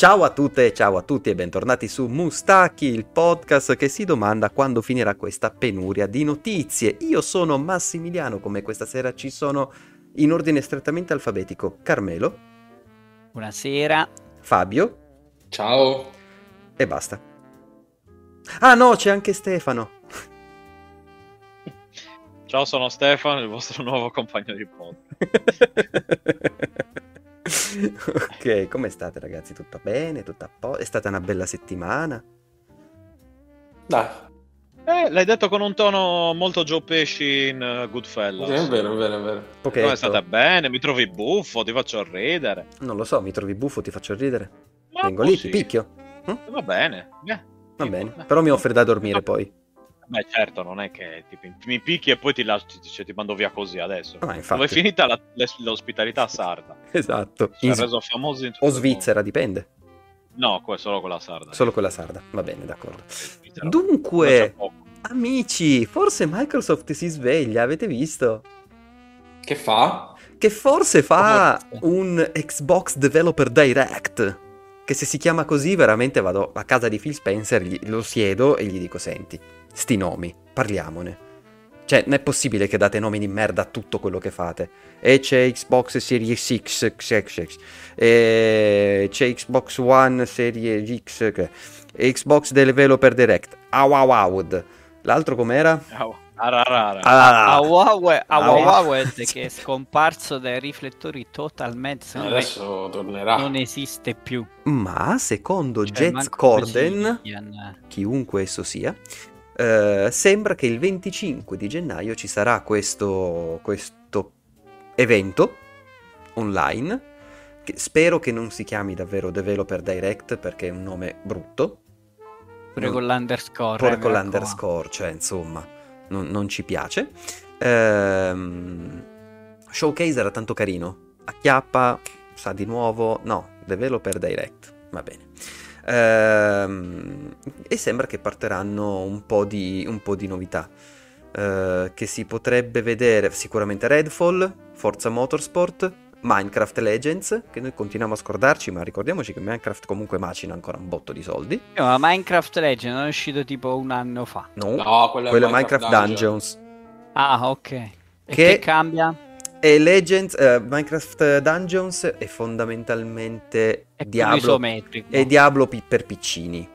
Ciao a tutte, ciao a tutti e bentornati su Mustachi, il podcast che si domanda quando finirà questa penuria di notizie. Io sono Massimiliano, come questa sera ci sono in ordine strettamente alfabetico Carmelo. Buonasera. Fabio. Ciao. E basta. Ah no, c'è anche Stefano. Ciao, sono Stefano, il vostro nuovo compagno di podcast. ok, come state ragazzi? Tutto bene? Tutto a posto? È stata una bella settimana? Dai. Eh, l'hai detto con un tono molto Joe Pesci in uh, Goodfellas. Sì, è vero, è vero, è vero. No, è stata bene, mi trovi buffo, ti faccio ridere. Non lo so, mi trovi buffo, ti faccio ridere. Ma Vengo lì, ti picchio. Eh, Va bene. Eh, Va bene, eh. però mi offri da dormire poi. Beh, certo, non è che ti, mi picchi e poi ti, lasci, cioè, ti mando via così adesso. Ah, Dove è infatti. finita la- l'ospitalità sarda? Esatto. Si In reso famoso in tutto o Svizzera, dipende. No, solo quella sarda. Solo quella sarda. Va bene, d'accordo. Svizzera. Dunque, amici, forse Microsoft si sveglia, avete visto? Che fa? Che forse fa un Xbox Developer Direct. Che se si chiama così, veramente vado a casa di Phil Spencer, gli- lo siedo e gli dico: Senti, sti nomi, parliamone. Cioè, non è possibile che date nomi di merda a tutto quello che fate. E c'è Xbox Series X, X, X, X. E c'è Xbox One Series X, che- e Xbox Developer Direct. Au au au. L'altro com'era? Au, ararara. Ah, A Huawei, a Ah, Huawei che è scomparso dai riflettori totalmente, Adesso tornerà. non esiste più. Ma secondo Cioè, Jets manco Corden, chiunque esso sia, eh, sembra che il 25 di gennaio ci sarà questo, questo evento online. Che spero che non si chiami davvero Developer Direct perché è un nome brutto. Pure Non- con l'underscore. Pure eh, con l'underscore, cioè insomma, non, non ci piace. Ehm, Showcase era tanto carino. Acchiappa, sa di nuovo, no, Developer Direct, va bene. Ehm, e sembra che partiranno un po' di, un po' di novità. eh, che si potrebbe vedere sicuramente Redfall, Forza Motorsport, Minecraft Legends, che noi continuiamo a scordarci, ma ricordiamoci che Minecraft comunque macina ancora un botto di soldi. Eh, Ma Minecraft Legend non è uscito tipo un anno fa. No, No, quello quello è Minecraft Minecraft Dungeons. Ah, ok. E Che- che, cambia? E Legends, eh, Minecraft Dungeons è fondamentalmente È Diablo, isometrico. è Diablo pi- per piccini.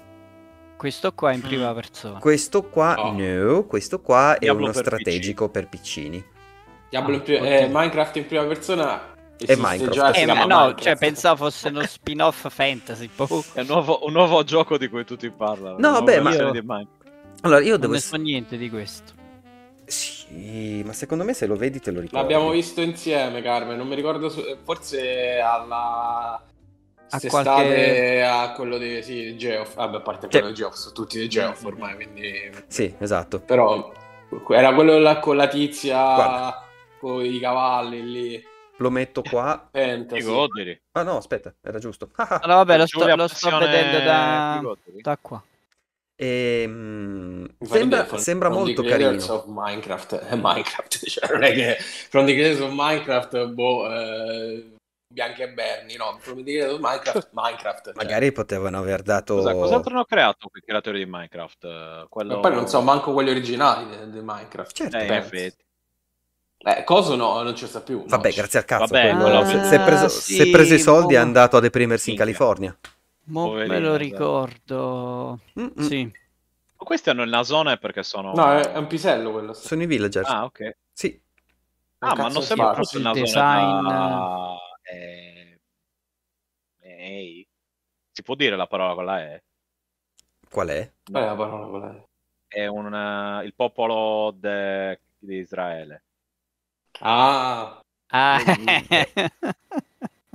Questo qua è in Mm. prima persona. Questo qua, No. no, questo qua è Diablo uno per strategico per piccini. Diablo Ah, pri- eh, Minecraft in prima persona esiste Minecraft. Eh, ma no, Minecraft. cioè pensavo fosse uno spin-off fantasy. boh. È un nuovo, un nuovo gioco di cui tutti parlano. No, nuova ma- Io-. Allora, io Non devo... ne so niente di questo. Sì, ma secondo me se lo vedi te lo ricordi. L'abbiamo visto insieme, Carmen. Non mi ricordo, su- forse alla. A qualche- a quello di sì, Geoff. Vabbè, a parte quello di Geoff, sono tutti di Geoff Mm. ormai, quindi. Sì, esatto. Però era quello là con la tizia Guarda. con i cavalli lì. Lo metto qua. Fantasy. godili. Ah no, aspetta, era giusto. Allora, vabbè, lo sto, lo sto vedendo da, da qua. Ehm, Mi fa sembra ridere, sembra From molto carino. of Minecraft è Minecraft cioè non è che From the Creators of Minecraft boh eh, Bianchi e Berni no From the Creators of Minecraft Minecraft cioè. Magari potevano aver dato... Scusa, cos'altro hanno creato quei creatori di Minecraft? Eh, Quello... ma poi non so manco quelli originali di, di Minecraft Certo. Eh, in effetti. eh, coso no non ci sta più no. Vabbè, grazie al cazzo. Vabbè, quello. quello- se, se è preso, Ah, se è preso i sì, soldi è boh. andato a deprimersi in Minchia. California. Mo me lo ricordo. Mm-mm. Sì. Questi hanno il nasone perché sono... no è, è un pisello quello Sono i villagers. Ah, ok. Sì. Ah, ma non sembra proprio il nasone design- da... Eh... Ehi. Si può dire la parola quella è? Qual è? Qual è la parola quella? È un, eh, il popolo de- di Israele. ah Ah,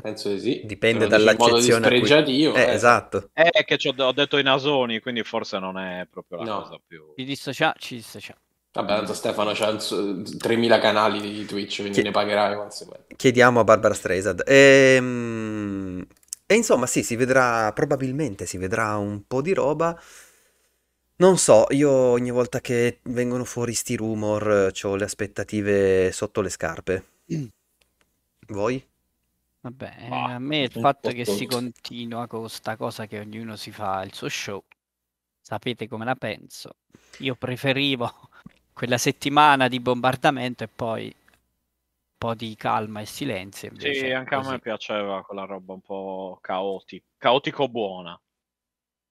penso di sì Dipende in modo dall'accezione a cui- dispregiativo Eh, eh. esatto. Eh, che ci ho, ho detto i nasoni, quindi forse non è proprio la No. cosa più... ci dissocia, ci dissocia. vabbè tanto Stefano c'ha un su- 3000 canali di Twitch quindi Chi- ne pagherai conseguenza Chiediamo a Barbara Streisand. Ehm, E insomma, sì, si vedrà, probabilmente si vedrà un po' di roba. Non so, io ogni volta che vengono fuori sti rumor ho le aspettative sotto le scarpe. Voi? Vabbè, Bah, a me il fatto che si continua con sta cosa che ognuno si fa il suo show, sapete come la penso. Io preferivo quella settimana di bombardamento e poi un po' di calma e silenzio. Invece Sì, anche a così. me piaceva quella roba un po' caotica, caotico buona.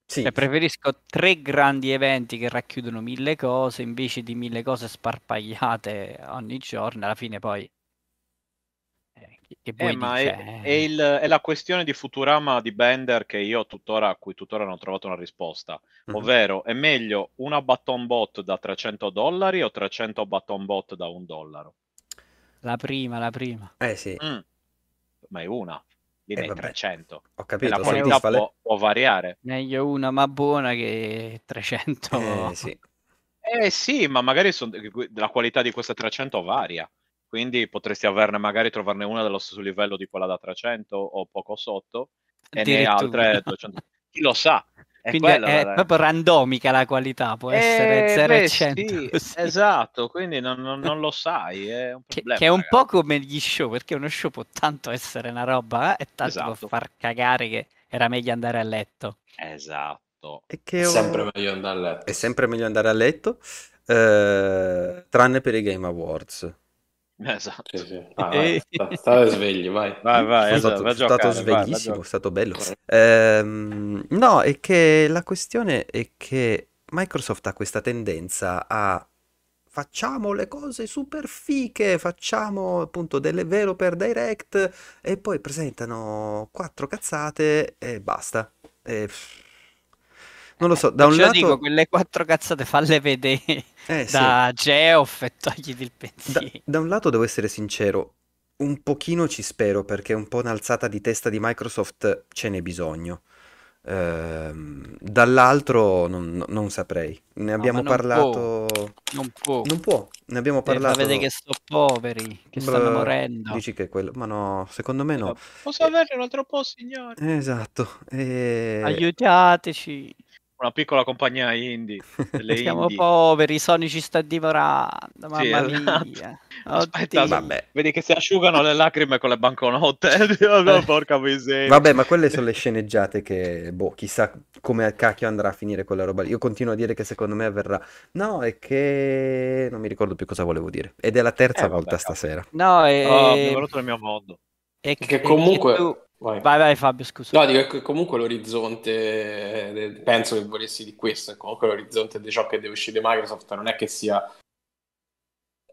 Sì, Cioè, preferisco tre grandi eventi che racchiudono mille cose invece di mille cose sparpagliate ogni giorno. Alla fine poi... che- Eh, ma è, Cioè, è il- è la questione di Futurama di Bender che io tuttora, a cui tuttora non ho trovato una risposta. Mhm. Ovvero, è meglio una button bot da 300 dollari o 300 button bot da un dollaro? La prima, la prima. Eh sì, Mm. Ma è una, quindi Eh, è vabbè. 300. ho E la capito, qualità può, può variare. Meglio una ma buona che 300. Eh sì, Eh sì, ma magari son- la qualità di queste 300 varia. Quindi potresti averne, magari trovarne una dello stesso livello di quella da 300 o poco sotto e ne altre 200. Chi lo sa? È Quindi quella è proprio randomica la qualità, può essere Eh, 0 e beh, 100. sì, così. esatto, quindi non, non- non lo sai, è un Che, problema. che è un ragazzi. po' come gli show, perché uno show può tanto essere una roba eh, e tanto può Esatto. far cagare che era meglio andare a letto. Esatto. è che È sempre meglio andare a letto. è sempre meglio andare a letto, eh, tranne per i Game Awards. Esatto. Sì, sì. Ah, vai, sta- state svegli, vai. Vai, vai, esatto, stato, stato vai, sveglissimo, è stato bello. Ehm, no, è che la questione è che Microsoft ha questa tendenza a facciamo le cose super fiche, facciamo appunto delle developer direct e poi presentano quattro cazzate e basta. E, pff, non lo so, da un lato... dico, quelle quattro cazzate falle vedere eh, sì. da Geoff e togliti il Da, pensiero. da un lato devo essere sincero, un pochino ci spero perché un po' un'alzata di testa di Microsoft ce n'è bisogno. Ehm, dall'altro non, non saprei. Ne abbiamo ma non parlato. Non può. Non può, ne abbiamo far parlato. vedere che sto poveri, che stanno Beh, morendo. Dici che è quello, ma no, secondo me no. Posso avere un altro po', signore? Esatto. e- Aiutateci, Una piccola compagnia indie, delle siamo indie. poveri, Sony ci sta divorando, mamma Sì, esatto. mia. Aspetta. Vabbè. vedi che si asciugano le lacrime con le banconote. No, porca miseria. Vabbè, ma quelle sono le sceneggiate che, boh, chissà come cacchio andrà a finire quella roba lì. Io continuo a dire che secondo me avverrà. No, è che non mi ricordo più cosa volevo dire. Ed è la terza Eh, vabbè, volta cavolo. stasera. No, e... Oh, mi è venuto nel mio mondo. e- Che e comunque... tu- Vai. Vai, vai Fabio, scusa. No, dico che comunque l'orizzonte, eh, penso che volessi di questo, comunque l'orizzonte di ciò che deve uscire Microsoft non è che sia,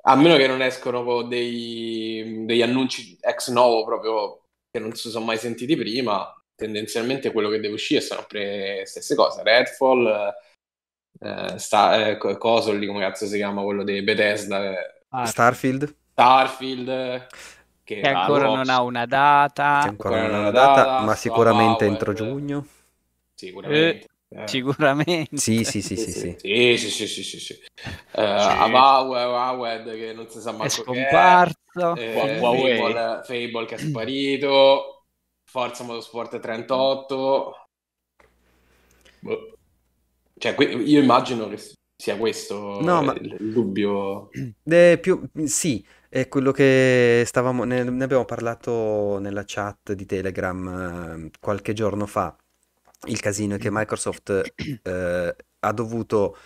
a meno che non escono con dei, degli annunci ex novo proprio che non si sono mai sentiti prima, tendenzialmente quello che deve uscire sono sempre le stesse cose, Redfall, eh, sta, eh, co- coso lì, come cazzo si chiama, quello di Bethesda, eh, Ah, Starfield, Starfield, che, che ancora non ha una data, che ancora ancora non è non una è data, data, ma sicuramente Power, entro eh. giugno. sicuramente. Eh. sicuramente. Sì, sì, sì, sì, sì. Sì, sì, sì, sì, sì, sì. Eh, Avowed, che non si sa È che è. scomparso. Eh, Huawei. Fable, Fable che è sparito. Forza Motorsport 38. Boh. Cioè, io immagino che sia questo No, ma- il, il dubbio. Eh, più, sì, è quello che stavamo, ne, ne abbiamo parlato nella chat di Telegram eh, qualche giorno fa. Il casino è che Microsoft eh, ha dovuto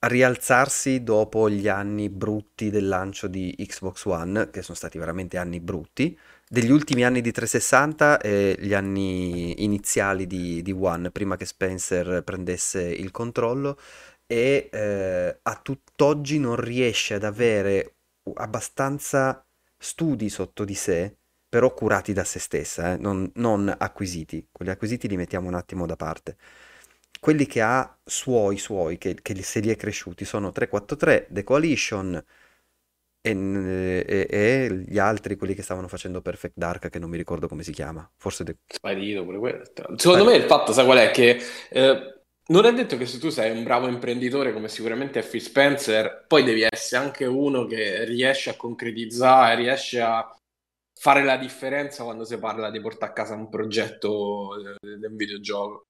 rialzarsi dopo gli anni brutti del lancio di Xbox One, che sono stati veramente anni brutti, degli ultimi anni di 360 e gli anni iniziali di, di One, prima che Spencer prendesse il controllo e eh, a tutt'oggi non riesce ad avere abbastanza studi sotto di sé, però curati da se stessa, eh, non, non acquisiti. Quelli acquisiti li mettiamo un attimo da parte. Quelli che ha suoi, suoi, che, che se li è cresciuti sono 343, The Coalition e, e- e gli altri, quelli che stavano facendo Perfect Dark, che non mi ricordo come si chiama. Forse The- Sparito pure quello. Secondo me il fatto, sai qual è? Che eh, non è detto che se tu sei un bravo imprenditore, come sicuramente è Phil Spencer, poi devi essere anche uno che riesce a concretizzare, riesce a fare la differenza quando si parla di portare a casa un progetto eh, del videogioco.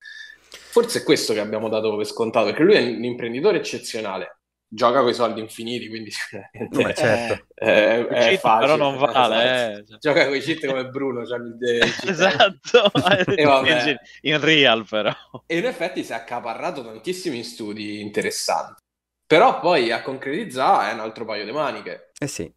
Forse è questo che abbiamo dato per scontato, perché lui è un imprenditore eccezionale. Gioca con i soldi infiniti, quindi ma certo. è, Con è cheat facile. però non vale, Esatto. eh. Gioca con i cheat come Bruno, cioè il- il cheat. Esatto, E vabbè. in real però. E in effetti si è accaparrato tantissimi studi interessanti. Però poi a concretizzare è un altro paio di maniche. Eh sì.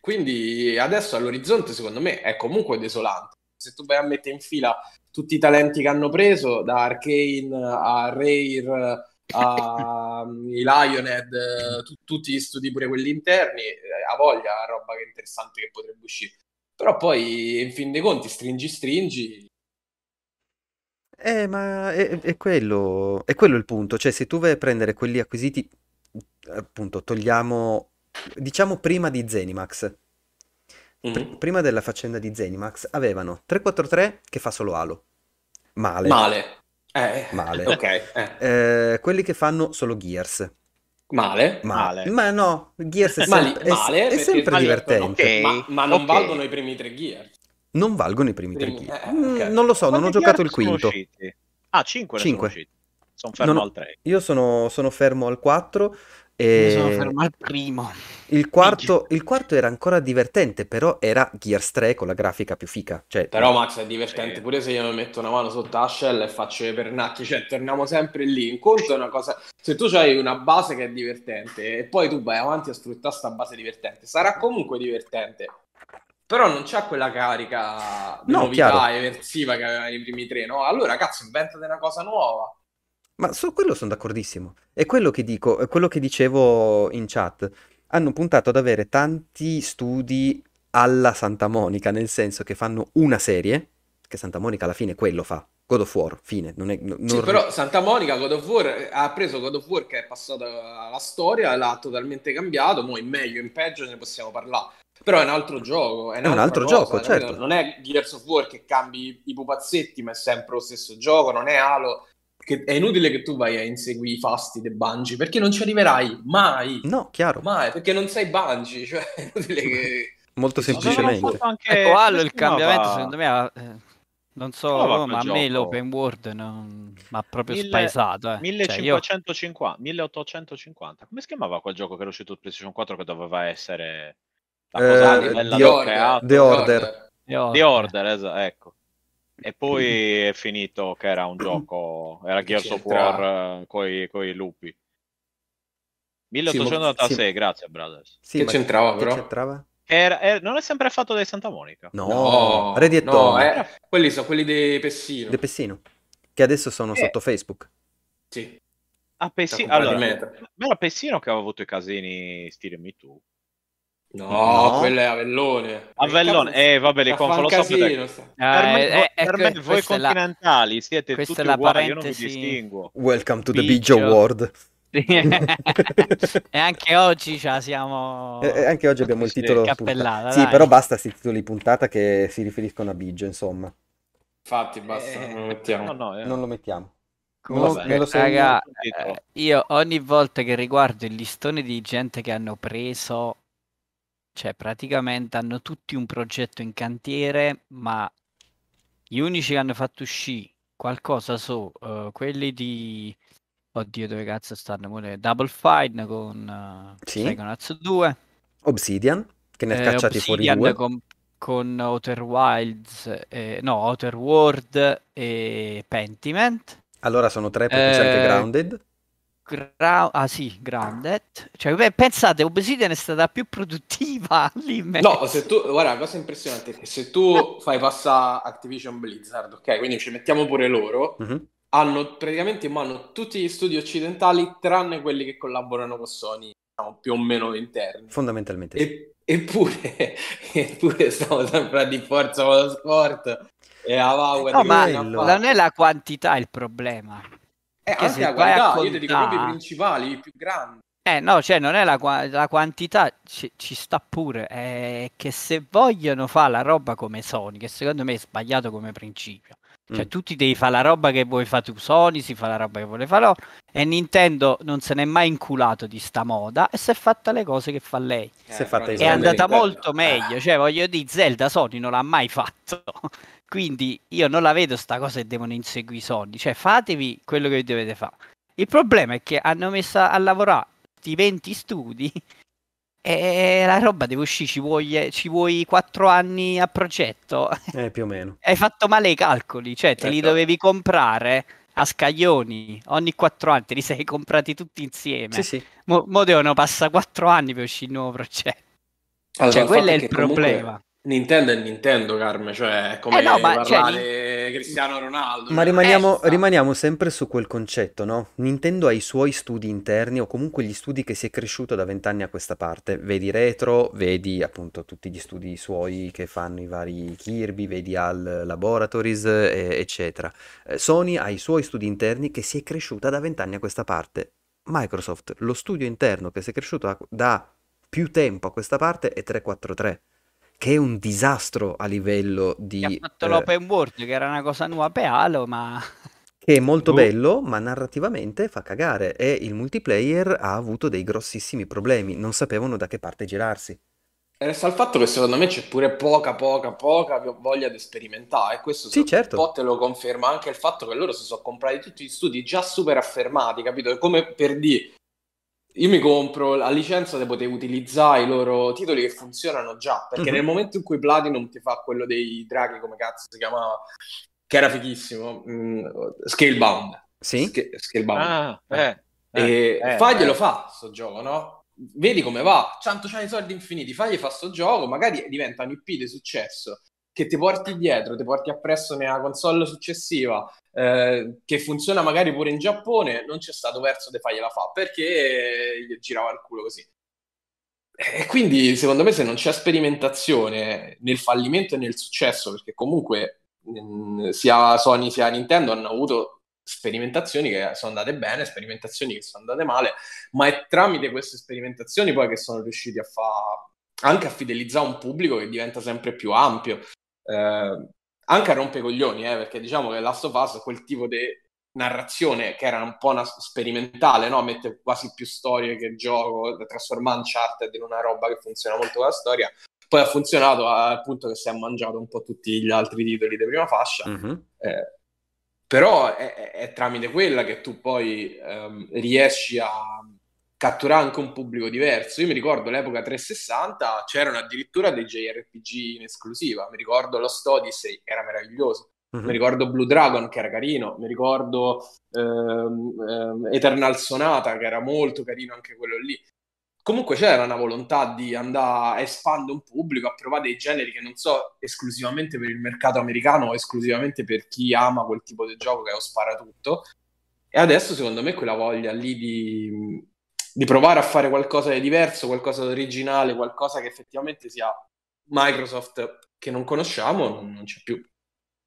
Quindi adesso all'orizzonte, secondo me, è comunque desolante. Se tu vai a mettere in fila tutti i talenti che hanno preso, da Arcane a Rare a i Lionhead, eh, tu- tutti gli studi, pure quelli interni, eh, ha voglia, roba che è interessante che potrebbe uscire. Però poi, in fin dei conti, stringi stringi, Eh, ma è, è quello, è quello il punto. Cioè, se tu vai a prendere quelli acquisiti, appunto, togliamo, diciamo prima di Zenimax. Pr- Mhm. prima della faccenda di Zenimax avevano 343 che fa solo Halo. Male. male. Eh, Male. ok, eh. Eh, quelli che fanno solo Gears. Male. Male. Male. Ma no, Gears è, sem- è- male, è sempre divertente. ok. Ma, ma non ok. valgono i primi tre Gear. Non valgono i primi tre Gears. eh, Mm, ok. Non lo so, non ho Quanti giocato il Gears quinto. usciti? Ah, 5 ne Cinque. sono usciti. Sono fermo Non al 3. Io sono, sono fermo al 4 Mi sono e fermo al primo. il quarto, il quarto era ancora divertente, però era Gears 3 con la grafica più fica. Cioè, Però Max è divertente pure se io mi metto una mano sotto l'ascella e faccio i pernacchi, cioè torniamo sempre lì. Un conto è una cosa, se tu hai una base che è divertente e poi tu vai avanti a sfruttare sta base divertente, sarà comunque divertente. Però non c'ha quella carica di No, novità chiaro. eversiva che aveva i primi tre, no? Allora cazzo, inventate una cosa nuova. Ma su quello sono d'accordissimo. È quello che dico, è quello che dicevo in chat. Hanno puntato ad avere tanti studi alla Santa Monica, nel senso che fanno una serie, che Santa Monica alla fine quello fa. God of War, fine. Non è, non- Sì, però Santa Monica God of War eh, ha preso God of War che è passato alla storia, l'ha totalmente cambiato, mo in meglio, in peggio ne possiamo parlare. Però è un altro gioco, è, È un altro cosa, gioco, certo. Non è Gears of War che cambi i pupazzetti, ma è sempre lo stesso gioco, non è Halo. Che è inutile che tu vai a inseguire i fasti dei Bungie, perché non ci arriverai mai. No, chiaro, Mai, perché non sei Bungie, cioè è inutile che... molto semplicemente. Anche, Ecco, Halo il si chiamava? cambiamento secondo me ha- eh, non so, va come, quel ma a me l'open world non mi ha proprio Mille- spaesato. eh. Cioè, io- 1550, 1850. Come si chiamava quel gioco che era uscito su PlayStation 4 che doveva essere la Eh, cosa Ah, bella The del Order. The Order. The Order, esatto, ecco. E poi è finito che era un gioco, era Gears of? War eh, coi, coi lupi. Sì, 1896, grazie brothers. Sì, Che ma c'entrava, che però? c'entrava? Era- era- non è sempre fatto dai Santa Monica. No, Ready e no, Tom, eh, quelli sono quelli dei Pessino. De Pessino, che adesso sono Eh. sotto Facebook. Sì, Ah, Pessi- da comprare allora, ma era Pessino che aveva avuto i casini stile Me Too. No, No. quello è Avellone. Avellone, eh vabbè, confondo fa un sempre. casino, sta- Ah, per me, eh, voi, eh, per ecco, me voi è la- continentali siete questa tutti è la uguali, io non parentesi- distingo. Welcome to the Biggio. Biggio World. e anche oggi la siamo E- anche oggi abbiamo il titolo cappellata. Sì, dai. però basta sti titoli puntata che si riferiscono a Biggio, insomma. Infatti, basta, Eh, non lo mettiamo. No, no, eh. Non lo mettiamo. Comunque, lo raga, eh, io ogni volta che riguardo il listone di gente che hanno preso, cioè praticamente hanno tutti un progetto in cantiere, ma gli unici che hanno fatto uscire qualcosa sono eh, quelli di... Oddio, dove cazzo stanno? Pure Double Fine con uh, Sì. Psychonauts 2. Obsidian, che ne ha eh, cacciati fuori Obsidian due. con, con Outer Wilds, eh, no, Outer World e Pentiment. Allora sono tre perché c'è anche Eh, Grounded. Gra- ah sì, Grounded. Cioè, beh, pensate, Obsidian è stata più produttiva lì in mezzo. No, se tu, guarda, la cosa impressionante è che se tu fai passare Activision Blizzard, ok, quindi ci mettiamo pure loro, Mhm. hanno praticamente in mano tutti gli studi occidentali, tranne quelli che collaborano con Sony, diciamo, più o meno interni. Fondamentalmente. E- eppure, eppure stiamo sempre a di forza con lo sport e a Power No, ma non è la quantità il problema. Eh, che anche la qualità, io ti dico proprio i principali, i più grandi. Eh no, cioè non è la, la quantità, ci, ci sta pure, è che se vogliono fare la roba come Sony, che secondo me è sbagliato come principio, cioè Mm. tu ti devi fare la roba che vuoi fare tu Sony, si fa la roba che vuole fare loro, e Nintendo non se n'è mai inculato di sta moda e si è fatta le cose che fa lei. Si è fatta È andata Nintendo- molto meglio, cioè voglio dire, Zelda Sony non l'ha mai fatto, quindi io non la vedo sta cosa che devono inseguire i Sony, cioè fatevi quello che dovete fare. Il problema è che hanno messo a lavorare sti 20 studi e la roba deve uscire, ci vuoi, ci vuoi 4 anni a progetto. Eh, più o meno. Hai fatto male i calcoli, cioè te li Ecco. dovevi comprare a scaglioni ogni 4 anni, te li sei comprati tutti insieme. Sì, sì. Mo, mo devono passare 4 anni per uscire il nuovo progetto. Allora, cioè, quello è il comunque problema. Nintendo è Nintendo, Carme, cioè è come Eh no, ma, cioè, parlare Cristiano Ronaldo. Ma cioè, rimaniamo, eh, rimaniamo sempre su quel concetto, no? Nintendo ha i suoi studi interni o comunque gli studi che si è cresciuto da vent'anni a questa parte. Vedi Retro, vedi appunto tutti gli studi suoi che fanno i vari Kirby, vedi Al Laboratories, eh, eccetera. Eh, Sony ha i suoi studi interni che si è cresciuta da vent'anni a questa parte. Microsoft, lo studio interno che si è cresciuto da più tempo a questa parte è 343, che è un disastro a livello di... Ha fatto eh, l'open world, che era una cosa nuova per Halo, ma che è molto Boh. bello, ma narrativamente fa cagare e il multiplayer ha avuto dei grossissimi problemi, non sapevano da che parte girarsi. Resta il fatto che secondo me c'è pure poca, poca, poca voglia di sperimentare. E questo Sì, certo. un po' te lo conferma anche il fatto che loro si sono comprati tutti gli studi già super affermati, capito? È come per dire, io mi compro la licenza e potevo utilizzare i loro titoli che funzionano già, perché Mhm. nel momento in cui Platinum ti fa quello dei draghi, come cazzo si chiamava, che era fighissimo, mm, Scalebound. Sì? Sca- Scalebound. Ah, eh, E eh, faglielo eh. fa sto gioco, no? Vedi come va, 100 c'hai i soldi infiniti, fagli fa sto gioco, magari diventa un IP di successo che ti porti dietro, ti porti appresso nella console successiva, eh, che funziona magari pure in Giappone, non c'è stato verso di fargliela fa, perché gli girava il culo così. E quindi secondo me se non c'è sperimentazione nel fallimento e nel successo, perché comunque mh, sia Sony sia Nintendo hanno avuto sperimentazioni che sono andate bene, sperimentazioni che sono andate male, ma è tramite queste sperimentazioni poi che sono riusciti a fare anche a fidelizzare un pubblico che diventa sempre più ampio, eh, anche a rompecoglioni, eh, perché diciamo che Last of Us quel tipo di narrazione che era un po' una sperimentale, no? Mette quasi più storie che gioco, trasforma Uncharted in una roba che funziona molto con la storia. Poi ha funzionato al punto che si è mangiato un po' tutti gli altri titoli di prima fascia. Mhm. Eh, però è, è- è tramite quella che tu poi ehm, riesci a catturare anche un pubblico diverso. Io mi ricordo l'epoca 360 c'erano addirittura dei JRPG in esclusiva. Mi ricordo Lost Odyssey, era meraviglioso. Mhm. Mi ricordo Blue Dragon, che era carino. Mi ricordo ehm, ehm, Eternal Sonata, che era molto carino anche quello lì. Comunque c'era una volontà di andare a espandere un pubblico, a provare dei generi che non so esclusivamente per il mercato americano o esclusivamente per chi ama quel tipo di gioco che è lo sparatutto. E adesso secondo me quella voglia lì di, di provare a fare qualcosa di diverso, qualcosa di originale, qualcosa che effettivamente sia Microsoft che non conosciamo, non, c'è più.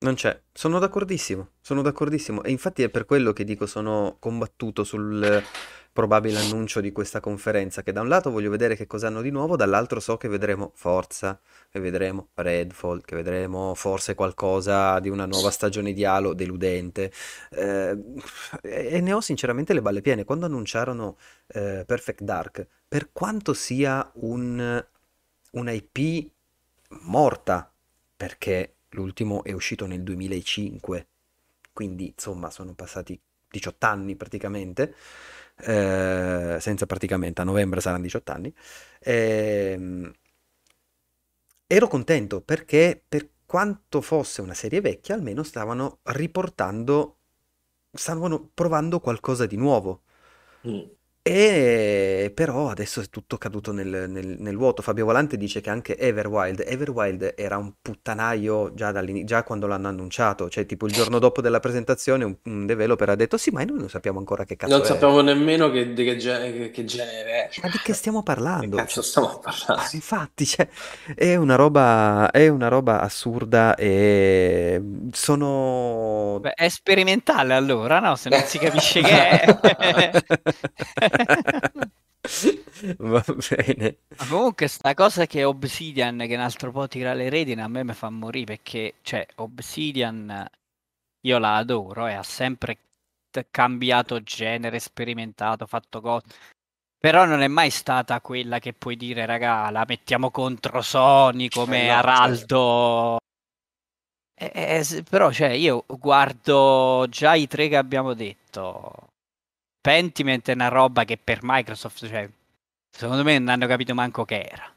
Non c'è, sono d'accordissimo, sono d'accordissimo e infatti è per quello che dico sono combattuto sul probabile annuncio di questa conferenza, che da un lato voglio vedere che cosa hanno di nuovo, dall'altro so che vedremo Forza, che vedremo Redfall, che vedremo forse qualcosa di una nuova stagione di Halo deludente eh, e ne ho sinceramente le balle piene. Quando annunciarono eh, Perfect Dark, per quanto sia un, una IP morta, perché l'ultimo è uscito nel 2005, quindi insomma sono passati 18 anni praticamente, eh, senza praticamente, a novembre saranno 18 anni. Ehm, ero contento perché per quanto fosse una serie vecchia, almeno stavano riportando, stavano provando qualcosa di nuovo. Mm. E però adesso è tutto caduto nel, nel- nel vuoto. Fabio Volante dice che anche Everwild, Everwild era un puttanaio già, già quando l'hanno annunciato, cioè tipo il giorno dopo della presentazione un, un developer ha detto sì, ma noi non sappiamo ancora che cazzo Non è. sappiamo nemmeno che, di che, genere, che- che genere è. Ma di che stiamo Che parlando? cazzo Cioè, stiamo ah, parlando? infatti, cioè, è una roba, è una roba assurda e sono... Beh, è sperimentale allora, no? Se non si capisce che è. Va bene. Ma comunque sta cosa che Obsidian, che un altro po' tira le redine, a me mi fa morire perché, cioè, Obsidian io la adoro e ha sempre cambiato genere, sperimentato, fatto cose. Però non è mai stata quella che puoi dire, raga, la mettiamo contro Sony come Eh no, Araldo. Eh, eh, però, cioè, io guardo già i tre che abbiamo detto. Pentiment è una roba che per Microsoft, cioè, secondo me non hanno capito manco che era.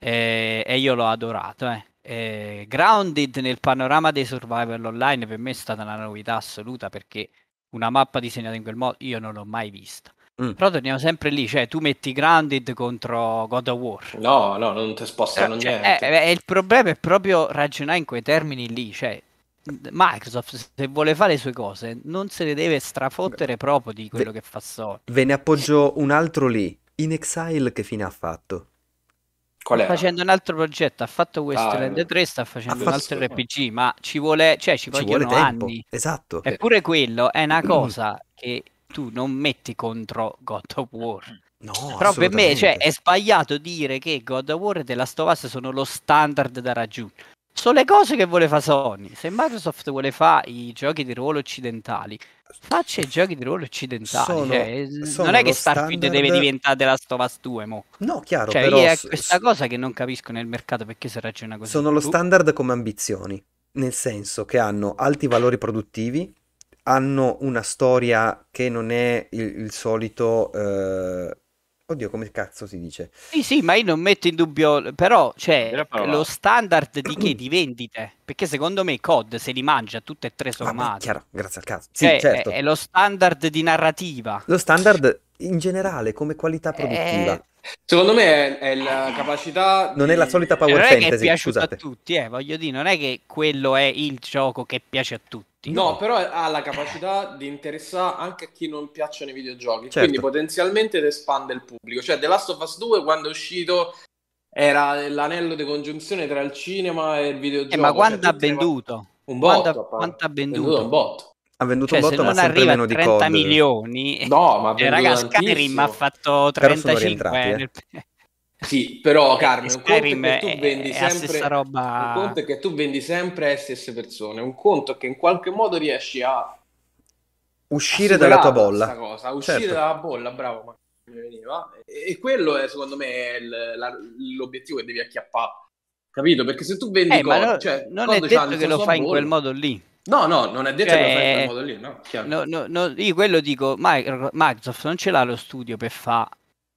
E, e io l'ho adorato. Eh. E Grounded nel panorama dei survival online per me è stata una novità assoluta perché una mappa disegnata in quel modo io non l'ho mai vista. Mm. Però torniamo sempre lì, cioè tu metti Grounded contro God of War. No, no, non ti spostano cioè, niente. Eh, eh, il problema è proprio ragionare in quei termini lì, cioè Microsoft se vuole fare le sue cose non se ne deve strafottere proprio di quello Ve- che fa Sony. Ve ne appoggio un altro lì. In Exile che fine ha fatto? Qual sta facendo un altro progetto, ha fatto Wasteland ah, 3, sta facendo un altro RPG, ma ci vuole, cioè ci, ci vogliono anni. Esatto. Eppure quello è una cosa che tu non metti contro God of War. No, Però per me cioè, è sbagliato dire che God of War e The Last of Us sono lo standard da raggiungere. Sono le cose che vuole fare Sony. Se Microsoft vuole fare i giochi di ruolo occidentali, faccia i giochi di ruolo occidentali. Sono, cioè, non è che Starfield standard... deve diventare of Us 2, mo. No, chiaro, cioè, però... è questa cosa che non capisco nel mercato perché si ragiona così. Sono lo standard come ambizioni, nel senso che hanno alti valori produttivi, hanno una storia che non è il, il solito... Eh Oddio, come cazzo si dice? Sì, sì, ma io non metto in dubbio, però c'è cioè, lo standard di che? Di vendite. Perché secondo me COD se li mangia tutte e tre sommati. chiaro, grazie al cazzo. Sì, cioè, certo. È, è, lo standard di narrativa. Lo standard in generale come qualità produttiva. È... Secondo me è, è, la capacità. Non è la solita power non fantasy. Non è che è piaciuto scusate. a tutti, eh, voglio dire, non è che quello è il gioco che piace a tutti tutti. No, però ha la capacità di interessare anche a chi non piacciono i videogiochi. Certo. Quindi potenzialmente ti espande il pubblico. Cioè, The Last of Us 2 quando è uscito era l'anello di congiunzione tra il cinema e il videogioco. Eh, ma quanto cioè, ha venduto? Un botto. Quanto ha venduto? venduto un botto. Ha venduto cioè, un botto, ma sempre meno di 30 milioni. No, ma eh, raga, Skyrim ha fatto 35 eh. nel... Sì, però Carmen, un conto è che tu vendi è sempre roba... un conto è che tu vendi sempre le stesse persone, un conto è che in qualche modo riesci a uscire a dalla tua bolla. Cosa, uscire certo. dalla bolla, bravo, ma veniva. E, e quello è secondo me il, la, l'obiettivo che devi acchiappare. Capito? Perché se tu vendi eh, cose, no, cioè, non è detto che lo fai in quel modo lì. No, no, non è detto cioè, che lo fai in quel modo lì, no, no, no, no io quello dico, Microsoft non ce l'ha lo studio per fare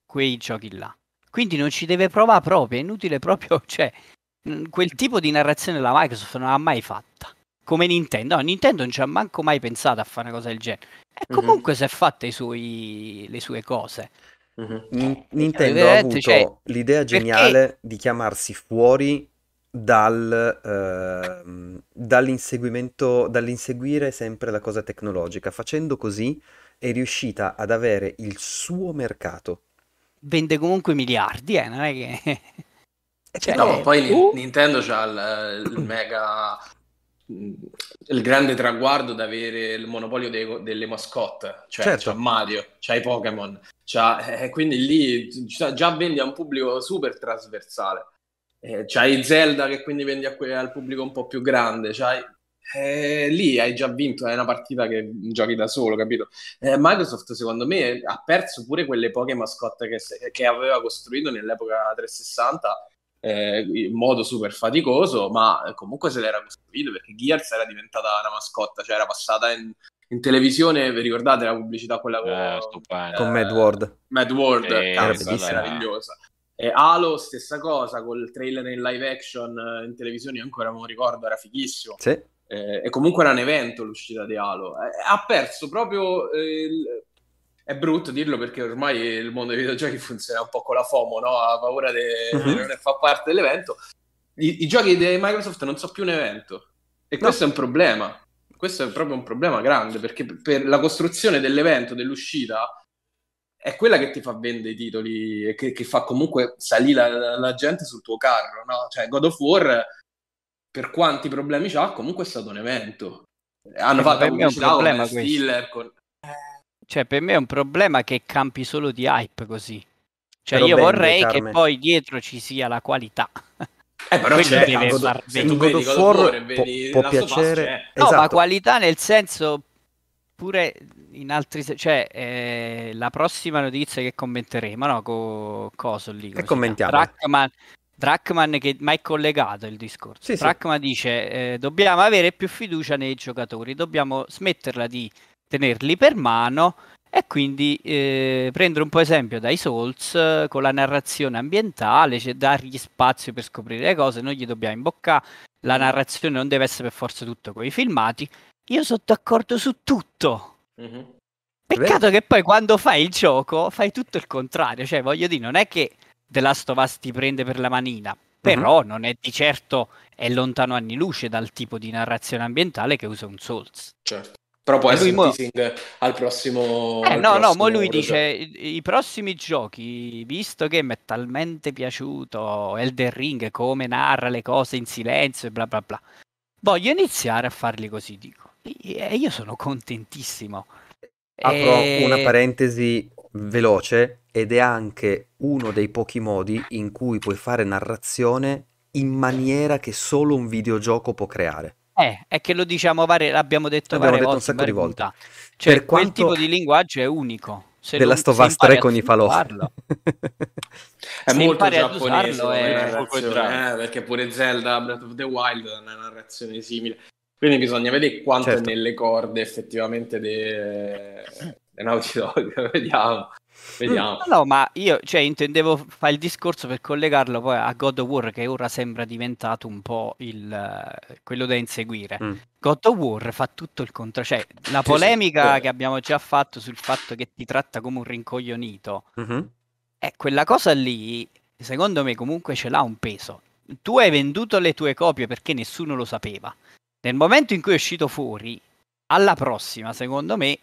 quei giochi là. Quindi non ci deve provare proprio, è inutile proprio, cioè, quel tipo di narrazione la Microsoft non ha mai fatta. Come Nintendo, no, Nintendo non ci ha manco mai pensato a fare una cosa del genere. E mhm. comunque mm-hmm. si è fatta suoi, le sue cose. Mm-hmm. Nintendo ha avuto cioè, l'idea geniale perché... di chiamarsi fuori dal, eh, dall'inseguimento, dall'inseguire sempre la cosa tecnologica. Facendo così è riuscita ad avere il suo mercato vende comunque miliardi, eh, non è che... Cioè, no, poi uh. Nintendo ha il, il mega il grande traguardo di avere il monopolio dei, delle mascotte, cioè certo. c'ha Mario, c'ha i Pokémon, c'ha, eh, quindi lì già vendi a un pubblico super trasversale. Eh, c'hai Zelda che quindi vendi a que- al pubblico un po' più grande, c'hai eh, lì hai già vinto, è una partita che giochi da solo, capito? Eh, Microsoft secondo me ha perso pure quelle poche mascotte che, che aveva costruito nell'epoca 360 eh, in modo super faticoso, ma comunque se l'era costruito perché Gears era diventata una mascotta, cioè era passata in, in televisione, vi ricordate la pubblicità quella con, eh, con Mad World? Mad World, eh, cazzo, meravigliosa. E Halo, stessa cosa, col trailer in live action eh, in televisione, ancora non ricordo, era fighissimo. Sì eh, e comunque era un evento l'uscita di Halo. Eh, ha perso proprio eh, il... È brutto dirlo perché ormai il mondo dei videogiochi funziona un po' con la FOMO, no? Ha paura di uh-huh. non fa parte dell'evento. I, I, giochi di Microsoft non sono più un evento. E no. questo è un problema. Questo è proprio un problema grande perché per la costruzione dell'evento, dell'uscita, è quella che ti fa vendere i titoli e che, che fa comunque salire la, la, gente sul tuo carro, no? Cioè God of War per quanti problemi c'ha, comunque è stato un evento. Hanno fatto per me un problema con... Cioè, per me è un problema che campi solo di hype così. Cioè, però io bende, vorrei Carmen. che poi dietro ci sia la qualità. Eh, però c'è, deve God, far se tu vedi God of War, può, può piacere. No, esatto. ma qualità nel senso pure in altri cioè eh, la prossima notizia che commenteremo no con coso lì che commentiamo Trackman, Trackman che mai è collegato il discorso. Sì, Trackman sì. dice eh, dobbiamo avere più fiducia nei giocatori, dobbiamo smetterla di tenerli per mano E quindi eh, prendere un po' esempio dai Souls eh, con la narrazione ambientale, cioè dargli spazio per scoprire le cose, non gli dobbiamo imboccare, la narrazione non deve essere per forza tutto con i filmati. Io sono d'accordo su tutto. Mhm. Peccato che poi quando fai il gioco fai tutto il contrario, cioè voglio dire, non è che The Last of Us ti prende per la manina, però non è di certo è lontano anni luce dal tipo di narrazione ambientale che usa un Souls. Certo. Però può essere mo- teasing al prossimo. Eh al no, no, prossimo mo lui progetto. dice i, i prossimi giochi, visto che mi è talmente piaciuto Elden Ring, come narra le cose in silenzio e bla bla bla, voglio iniziare a farli così, dico. E io sono contentissimo. Apro E- una parentesi veloce ed è anche uno dei pochi modi in cui puoi fare narrazione in maniera che solo un videogioco può creare. Eh, è che lo diciamo varie, l'abbiamo detto L'abbiamo varie detto un volte, in sacco di volte. Cioè, Per quel tipo di linguaggio è unico. Se Us impari 3 a con i falò. È molto giapponese è- eh, perché pure Zelda Breath of the Wild ha una narrazione simile. Quindi bisogna vedere quanto Certo. è nelle corde effettivamente dei de Naughty Dog. Vediamo. Vediamo. No, no, ma io cioè, intendevo fare il discorso per collegarlo poi a God of War, che ora sembra diventato un po' il, eh, quello da inseguire. Mm. God of War fa tutto il contrario. Cioè, la Sì, sì, polemica vero. che abbiamo già fatto sul fatto che ti tratta come un rincoglionito, Mhm. è quella cosa lì, secondo me, comunque ce l'ha un peso. Tu hai venduto le tue copie perché nessuno lo sapeva. Nel momento in cui è uscito fuori, alla prossima, secondo me,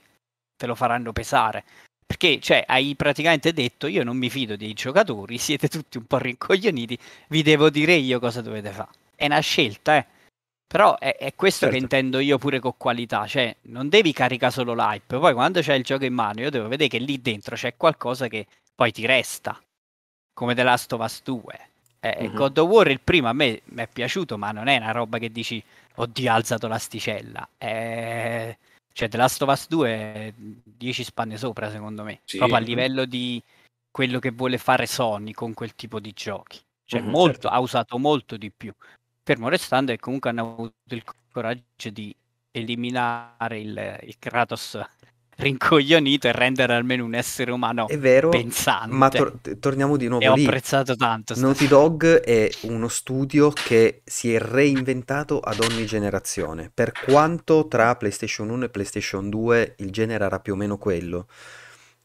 te lo faranno pesare. Perché, cioè, hai praticamente detto: Io non mi fido dei giocatori, siete tutti un po' rincoglioniti, vi devo dire io cosa dovete fare. È una scelta, eh. Però è, è questo che Certo. intendo io pure con qualità, cioè non devi caricare solo l'hype, poi quando c'è il gioco in mano io devo vedere che lì dentro c'è qualcosa che poi ti resta, come The Last of Us 2. Eh, Mhm. God of War il primo a me mi è piaciuto, ma non è una roba che dici, oddio, ha alzato l'asticella. Eh, Cioè, The Last of Us 2 è 10 spanne sopra, secondo me, Sì. proprio a livello di quello che vuole fare Sony con quel tipo di giochi. Cioè, Mhm, molto, certo. ha usato molto di più. Fermo restando che comunque hanno avuto il coraggio di eliminare il, il Kratos rincoglionito e rendere almeno un essere umano È vero, pensante. ma tor- torniamo di e nuovo ho lì. apprezzato tanto. Naughty Dog è uno studio che si è reinventato ad ogni generazione. Per quanto tra PlayStation 1 e PlayStation 2 il genere era più o meno quello,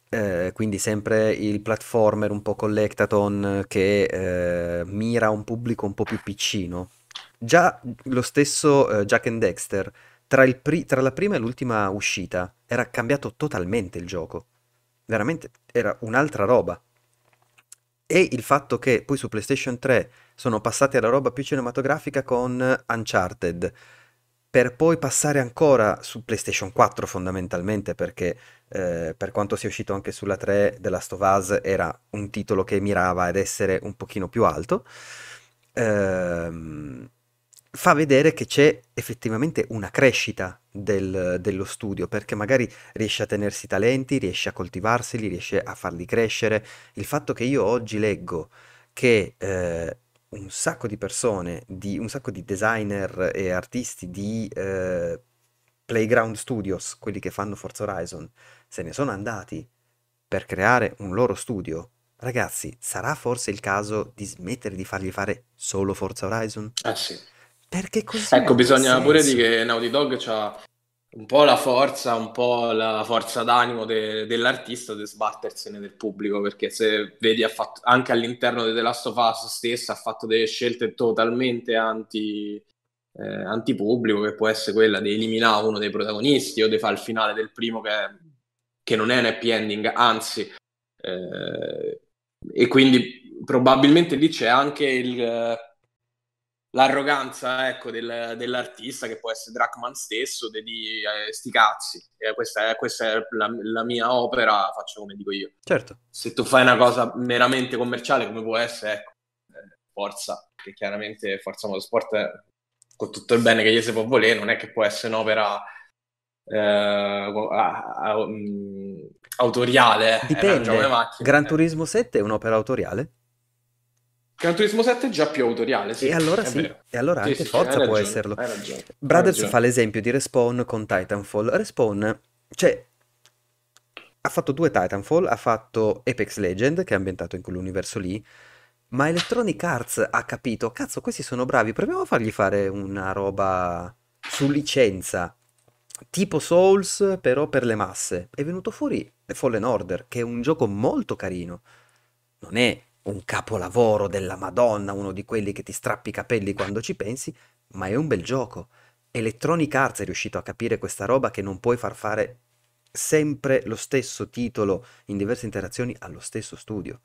eh, quindi sempre il platformer un po' collectathon che eh, mira un pubblico un po' più piccino. Già lo stesso eh, Jack and Dexter, tra, il pri- tra la prima e l'ultima uscita, era cambiato totalmente il gioco. Veramente era un'altra roba. E il fatto che poi su PlayStation 3 sono passati alla roba più cinematografica con Uncharted, per poi passare ancora su PlayStation 4 fondamentalmente, perché eh, per quanto sia uscito anche sulla 3, The Last of Us era un titolo che mirava ad essere un pochino più alto, ehm, fa vedere che c'è effettivamente una crescita del- dello studio, perché magari riesce a tenersi talenti, riesce a coltivarseli, riesce a farli crescere. Il fatto che io oggi leggo che eh, un sacco di persone, di, un sacco di designer e artisti di eh, Playground Studios, quelli che fanno Forza Horizon, se ne sono andati per creare un loro studio. Ragazzi, sarà forse il caso di smettere di fargli fare solo Forza Horizon? Eh sì. Perché così Ecco, bisogna pure senso. dire che Naughty Dog ha un po' la forza, un po' la forza d'animo de- dell'artista di sbattersene del pubblico, perché se vedi ha fatto, anche all'interno di The Last of Us stessa ha fatto delle scelte totalmente anti, eh, antipubblico, che può essere quella di eliminare uno dei protagonisti o di fare il finale del primo che, che non è un happy ending, anzi, eh, e quindi probabilmente lì c'è anche il l'arroganza ecco, del- dell'artista che può essere Drachman stesso di di, eh, sti cazzi Eh, questa è, questa è la, la mia opera faccio come dico io Certo, se tu fai una cosa meramente commerciale come può essere ecco eh, Forza che chiaramente Forza Motorsport è- con tutto il bene che gli si può volere non è che può essere un'opera eh, a- a- mm, autoriale eh, dipende. di macchine. Gran. Turismo 7 è un'opera autoriale? Gran Turismo 7 è già più autoriale sì, E allora sì, e allora Sì, anche sì, Forza può ragione, esserlo. Brothers fa l'esempio di Respawn con Titanfall. Respawn, cioè, ha fatto due Titanfall, ha fatto Apex Legend, che è ambientato in quell'universo lì, ma Electronic Arts ha capito, cazzo, questi sono bravi, proviamo a fargli fare una roba su licenza, tipo Souls, però per le masse. È venuto fuori Fallen Order, che è un gioco molto carino. Non è un capolavoro della Madonna, uno di quelli che ti strappi i capelli quando ci pensi, ma è un bel gioco. Electronic Arts è riuscito a capire questa roba che non puoi far fare sempre lo stesso titolo in diverse interazioni allo stesso studio.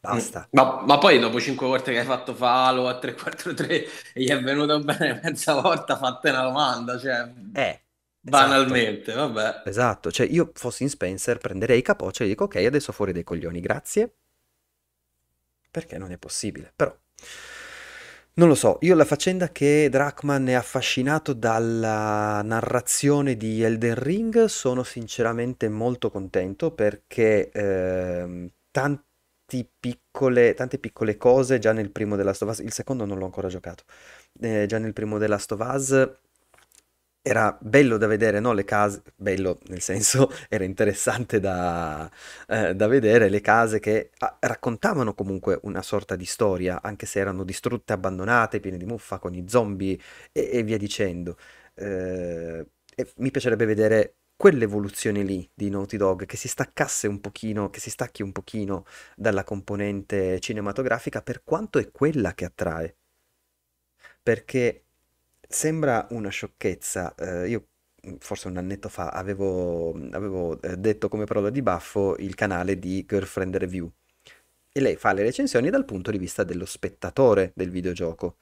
Basta. Ma, ma poi dopo cinque volte che hai fatto Falo a 343 e gli è venuto bene mezza volta fatte una domanda, cioè... Eh, banalmente, esatto. vabbè. Esatto, cioè io fossi in Spencer, prenderei capoccia e dico ok, adesso fuori dai coglioni, grazie. Perché non è possibile, però... Non lo so, io la faccenda che Drachman è affascinato dalla narrazione di Elden Ring sono sinceramente molto contento perché eh, piccole, tante piccole cose già nel primo della Us, il secondo non l'ho ancora giocato, eh, già nel primo della Us era bello da vedere, no? Le case, bello nel senso era interessante da, eh, da vedere, le case che ah, raccontavano comunque una sorta di storia, anche se erano distrutte, abbandonate, piene di muffa, con i zombie e, e via dicendo. Eh, e mi piacerebbe vedere quell'evoluzione lì di Naughty Dog, che si staccasse un pochino, che si stacchi un pochino dalla componente cinematografica, per quanto è quella che attrae. Perché Sembra una sciocchezza, eh, io mm, forse un annetto fa avevo, avevo eh, detto come parola di baffo il canale di Girlfriend Review e lei fa le recensioni dal punto di vista dello spettatore del videogioco.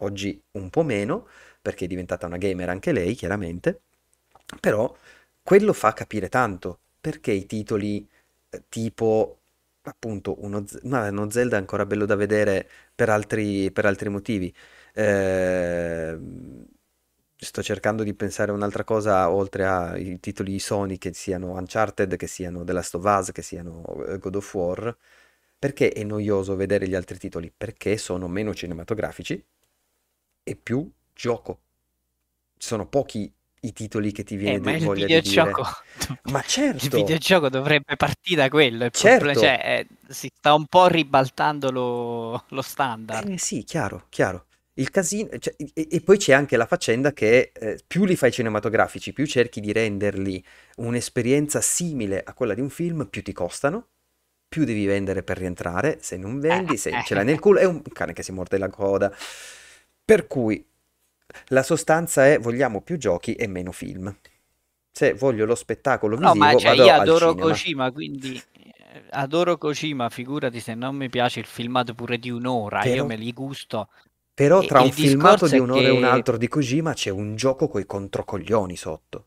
Oggi un po' meno, perché è diventata una gamer anche lei, chiaramente, però quello fa capire tanto, perché i titoli eh, tipo appunto uno, no, uno Zelda ancora bello da vedere per altri, per altri motivi eh, sto cercando di pensare a un'altra cosa oltre ai titoli Sony che siano Uncharted, che siano The Last of Us, che siano eh, God of War. Perché è noioso vedere gli altri titoli? Perché sono meno cinematografici e più gioco. Ci sono pochi i titoli che ti viene eh, di voglia di dire. Ma certo. Il videogioco dovrebbe partire da quello. certo. Problema, cioè, eh, si sta un po' ribaltando lo, lo standard. Eh sì, chiaro, chiaro. Il casino, cioè, e, e, poi c'è anche la faccenda che eh, più li fai cinematografici, più cerchi di renderli un'esperienza simile a quella di un film, più ti costano, più devi vendere per rientrare, se non vendi, se ce l'hai nel culo, è un cane che si morde la coda. Per cui la sostanza è vogliamo più giochi e meno film. Se voglio lo spettacolo visivo, no, ma cioè, io adoro Kojima, quindi eh, adoro Kojima, figurati se non mi piace il filmato pure di un'ora, Però... io me li gusto però tra un filmato di un'ora che... e un altro di Kojima c'è un gioco coi controcoglioni sotto.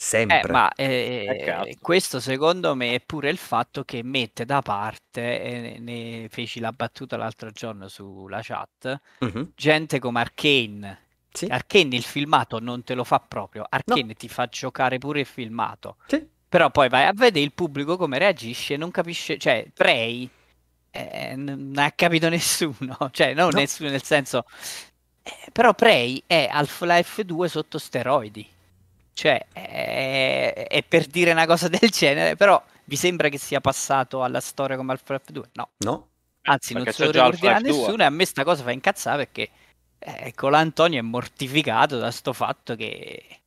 Sempre. Eh, ma eh, questo secondo me è pure il fatto che mette da parte, e ne feci la battuta l'altro giorno sulla chat, uh-huh. gente come Arkane. Sì. Arkane il filmato non te lo fa proprio, Arkane no. ti fa giocare pure il filmato. Sì. Però poi vai a vedere il pubblico come reagisce e non capisce, cioè Prey eh, non ha capito nessuno, cioè non no. nessuno nel senso... Eh, però Prey è Half-Life 2 sotto steroidi. Cioè, è, è, per dire una cosa del genere, però vi sembra che sia passato alla storia come Half-Life 2? No. No. Anzi, perché non se lo ricorderà nessuno e a me sta cosa fa incazzare perché eh, Colantonio è mortificato da sto fatto che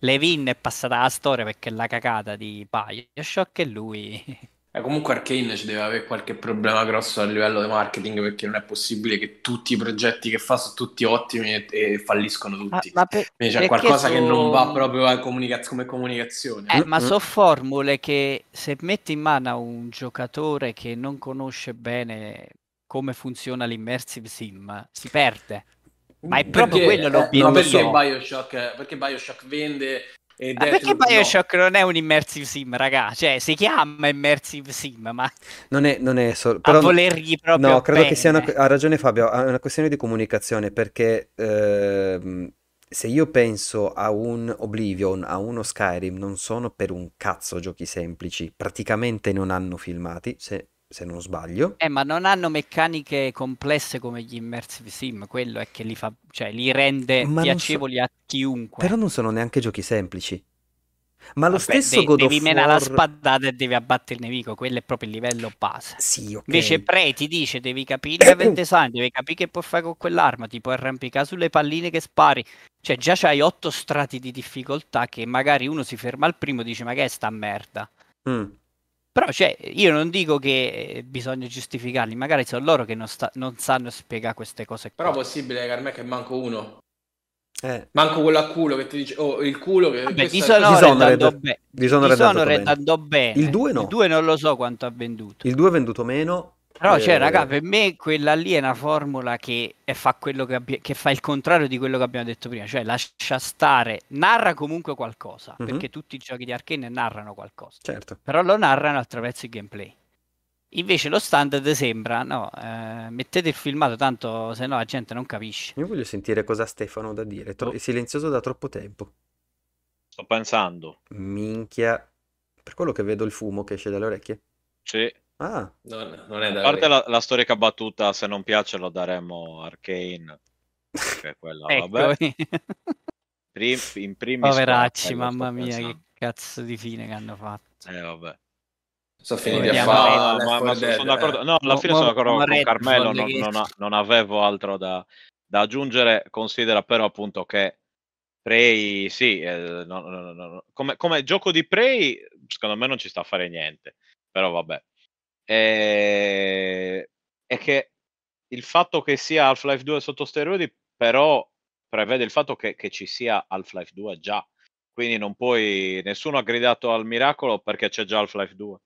Levin è passata alla storia perché è la cagata di Bioshock e lui eh, comunque Arkane ci deve avere qualche problema grosso a livello di marketing perché non è possibile che tutti i progetti che fa sono tutti ottimi e, e falliscono tutti. Ma, ma per, Quindi c'è qualcosa so... che non va proprio comunica- come comunicazione. Eh, ma sono formule che se metti in mano a un giocatore che non conosce bene come funziona l'immersive sim, si perde. Ma è proprio perché, quello l'obiettivo. Eh, no, perché Bioshock, perché Bioshock vende e ma perché Bioshock no. non è un immersive sim, raga? Cioè, si chiama immersive sim, ma... Non è, non è solo... Però, a volergli proprio No, credo bene. che sia una... Ha ragione Fabio, è una questione di comunicazione, perché ehm, se io penso a un Oblivion, a uno Skyrim, non sono per un cazzo giochi semplici, praticamente non hanno filmati, se se non sbaglio. Eh, ma non hanno meccaniche complesse come gli immersive sim, quello è che li, fa, cioè, li rende ma piacevoli so... a chiunque. Però non sono neanche giochi semplici. Ma lo Vabbè, stesso de- God devi menare la spadata e devi abbattere il nemico, quello è proprio il livello base. Sì, ok. Invece Prey ti dice devi capire il design, devi capire che puoi fare con quell'arma, ti puoi arrampicare sulle palline che spari. Cioè già c'hai otto strati di difficoltà che magari uno si ferma al primo e dice ma che è sta merda. Mm. Però cioè, io non dico che eh, bisogna giustificarli, magari sono loro che non, sta- non sanno spiegare queste cose qua. Però è possibile che a me che manco uno. Eh, Manco quello a culo che ti dice, oh, il culo che... Vabbè, Dishonored Dishonored- andò be- Dishonored Dishonored bene. andò bene. Il 2 no. Il 2 non lo so quanto ha venduto. Il 2 è venduto meno. Però, cioè, eh, raga, per me quella lì è una formula che è- fa quello che, abbia- che fa il contrario di quello che abbiamo detto prima, cioè lascia stare, narra comunque qualcosa, Mhm. perché tutti i giochi di Arkane narrano qualcosa, Certo. però lo narrano attraverso il gameplay. Invece lo standard sembra, no, eh, mettete il filmato, tanto se no la gente non capisce. Io voglio sentire cosa ha Stefano da dire. Tro- Oh. È silenzioso da troppo tempo. Sto pensando. Minchia. Per quello che vedo il fumo che esce dalle orecchie. Sì. Ah, No, non è A da... parte la, la storica battuta, se non piace lo daremo Arcane. Che quella, Ecco, vabbè. Prim- in primis poveracci, mamma mia, che pensando. cazzo di fine che hanno fatto. Eh, vabbè. Sono finiti a fare No, Left ma, 4 ma Dead, sono d'accordo. No, alla fine mo- sono d'accordo con Carmelo. Non, che- non a- non avevo altro da, da aggiungere. Considera però appunto che Prey, sì, eh, no- no- no- no- come, come gioco di Prey, secondo me non ci sta a fare niente. Però vabbè. E, è che il fatto che sia Half-Life 2 sotto steroidi, però prevede il fatto che, che ci sia Half-Life 2 già. Quindi non puoi. Nessuno ha gridato al miracolo perché c'è già Half-Life 2.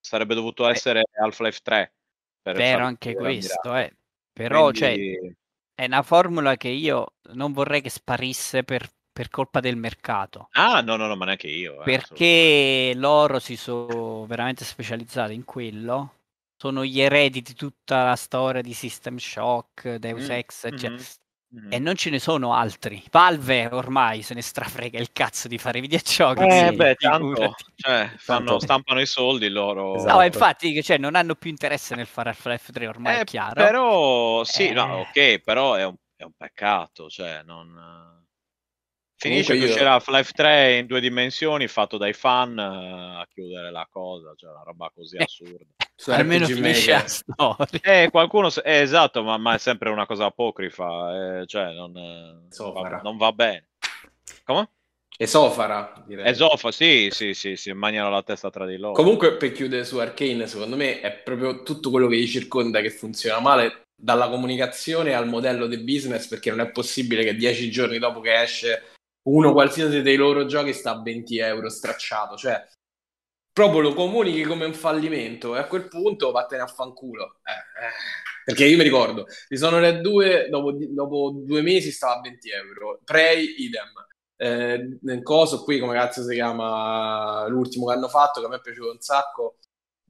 Sarebbe dovuto essere Half-Life 3. per Vero anche questo, eh. Però, cioè, Quindi- è una formula che io non vorrei che sparisse per, per colpa del mercato. Ah, no, no, no, ma neanche io. eh. Perché loro si sono veramente specializzati in quello. Sono gli eredi di tutta la storia di System Shock, Deus Mm, Ex, eccetera. mhm, mhm. E non ce ne sono altri. Valve ormai se ne strafrega il cazzo di fare videogiochi. Eh, sì, beh, tanto, cioè, fanno- Tanto- stampano i soldi loro. Esatto. No, infatti, cioè, non hanno più interesse nel fare Half-Life 3, ormai Eh, è chiaro. Però, sì, no, Eh. ok, però è un, è un peccato, cioè, non... Finisce che io- uscirà Half-Life 3 in due dimensioni, fatto dai fan eh, a chiudere la cosa, cioè una roba così Eh. assurda. Su Almeno finisce la storia. Eh, qualcuno, eh, esatto, ma, ma è sempre una cosa apocrifa, eh, cioè non, eh, va, non va bene. Come? Esofara, direi. Esofa, sì, sì, sì, si mangiano la testa tra di loro. Comunque, per chiudere su Arcane, secondo me è proprio tutto quello che gli circonda che funziona male, dalla comunicazione al modello di business, perché non è possibile che dieci giorni dopo che esce uno qualsiasi dei loro giochi sta a 20 euro stracciato, cioè proprio lo comunichi come un fallimento e a quel punto vattene a fanculo. Eh, eh. Perché io mi ricordo, Dishonored 2 dopo, dopo due mesi stava a 20 euro, Prey idem. Eh, nel coso qui come cazzo si chiama l'ultimo che hanno fatto che a me è piaciuto un sacco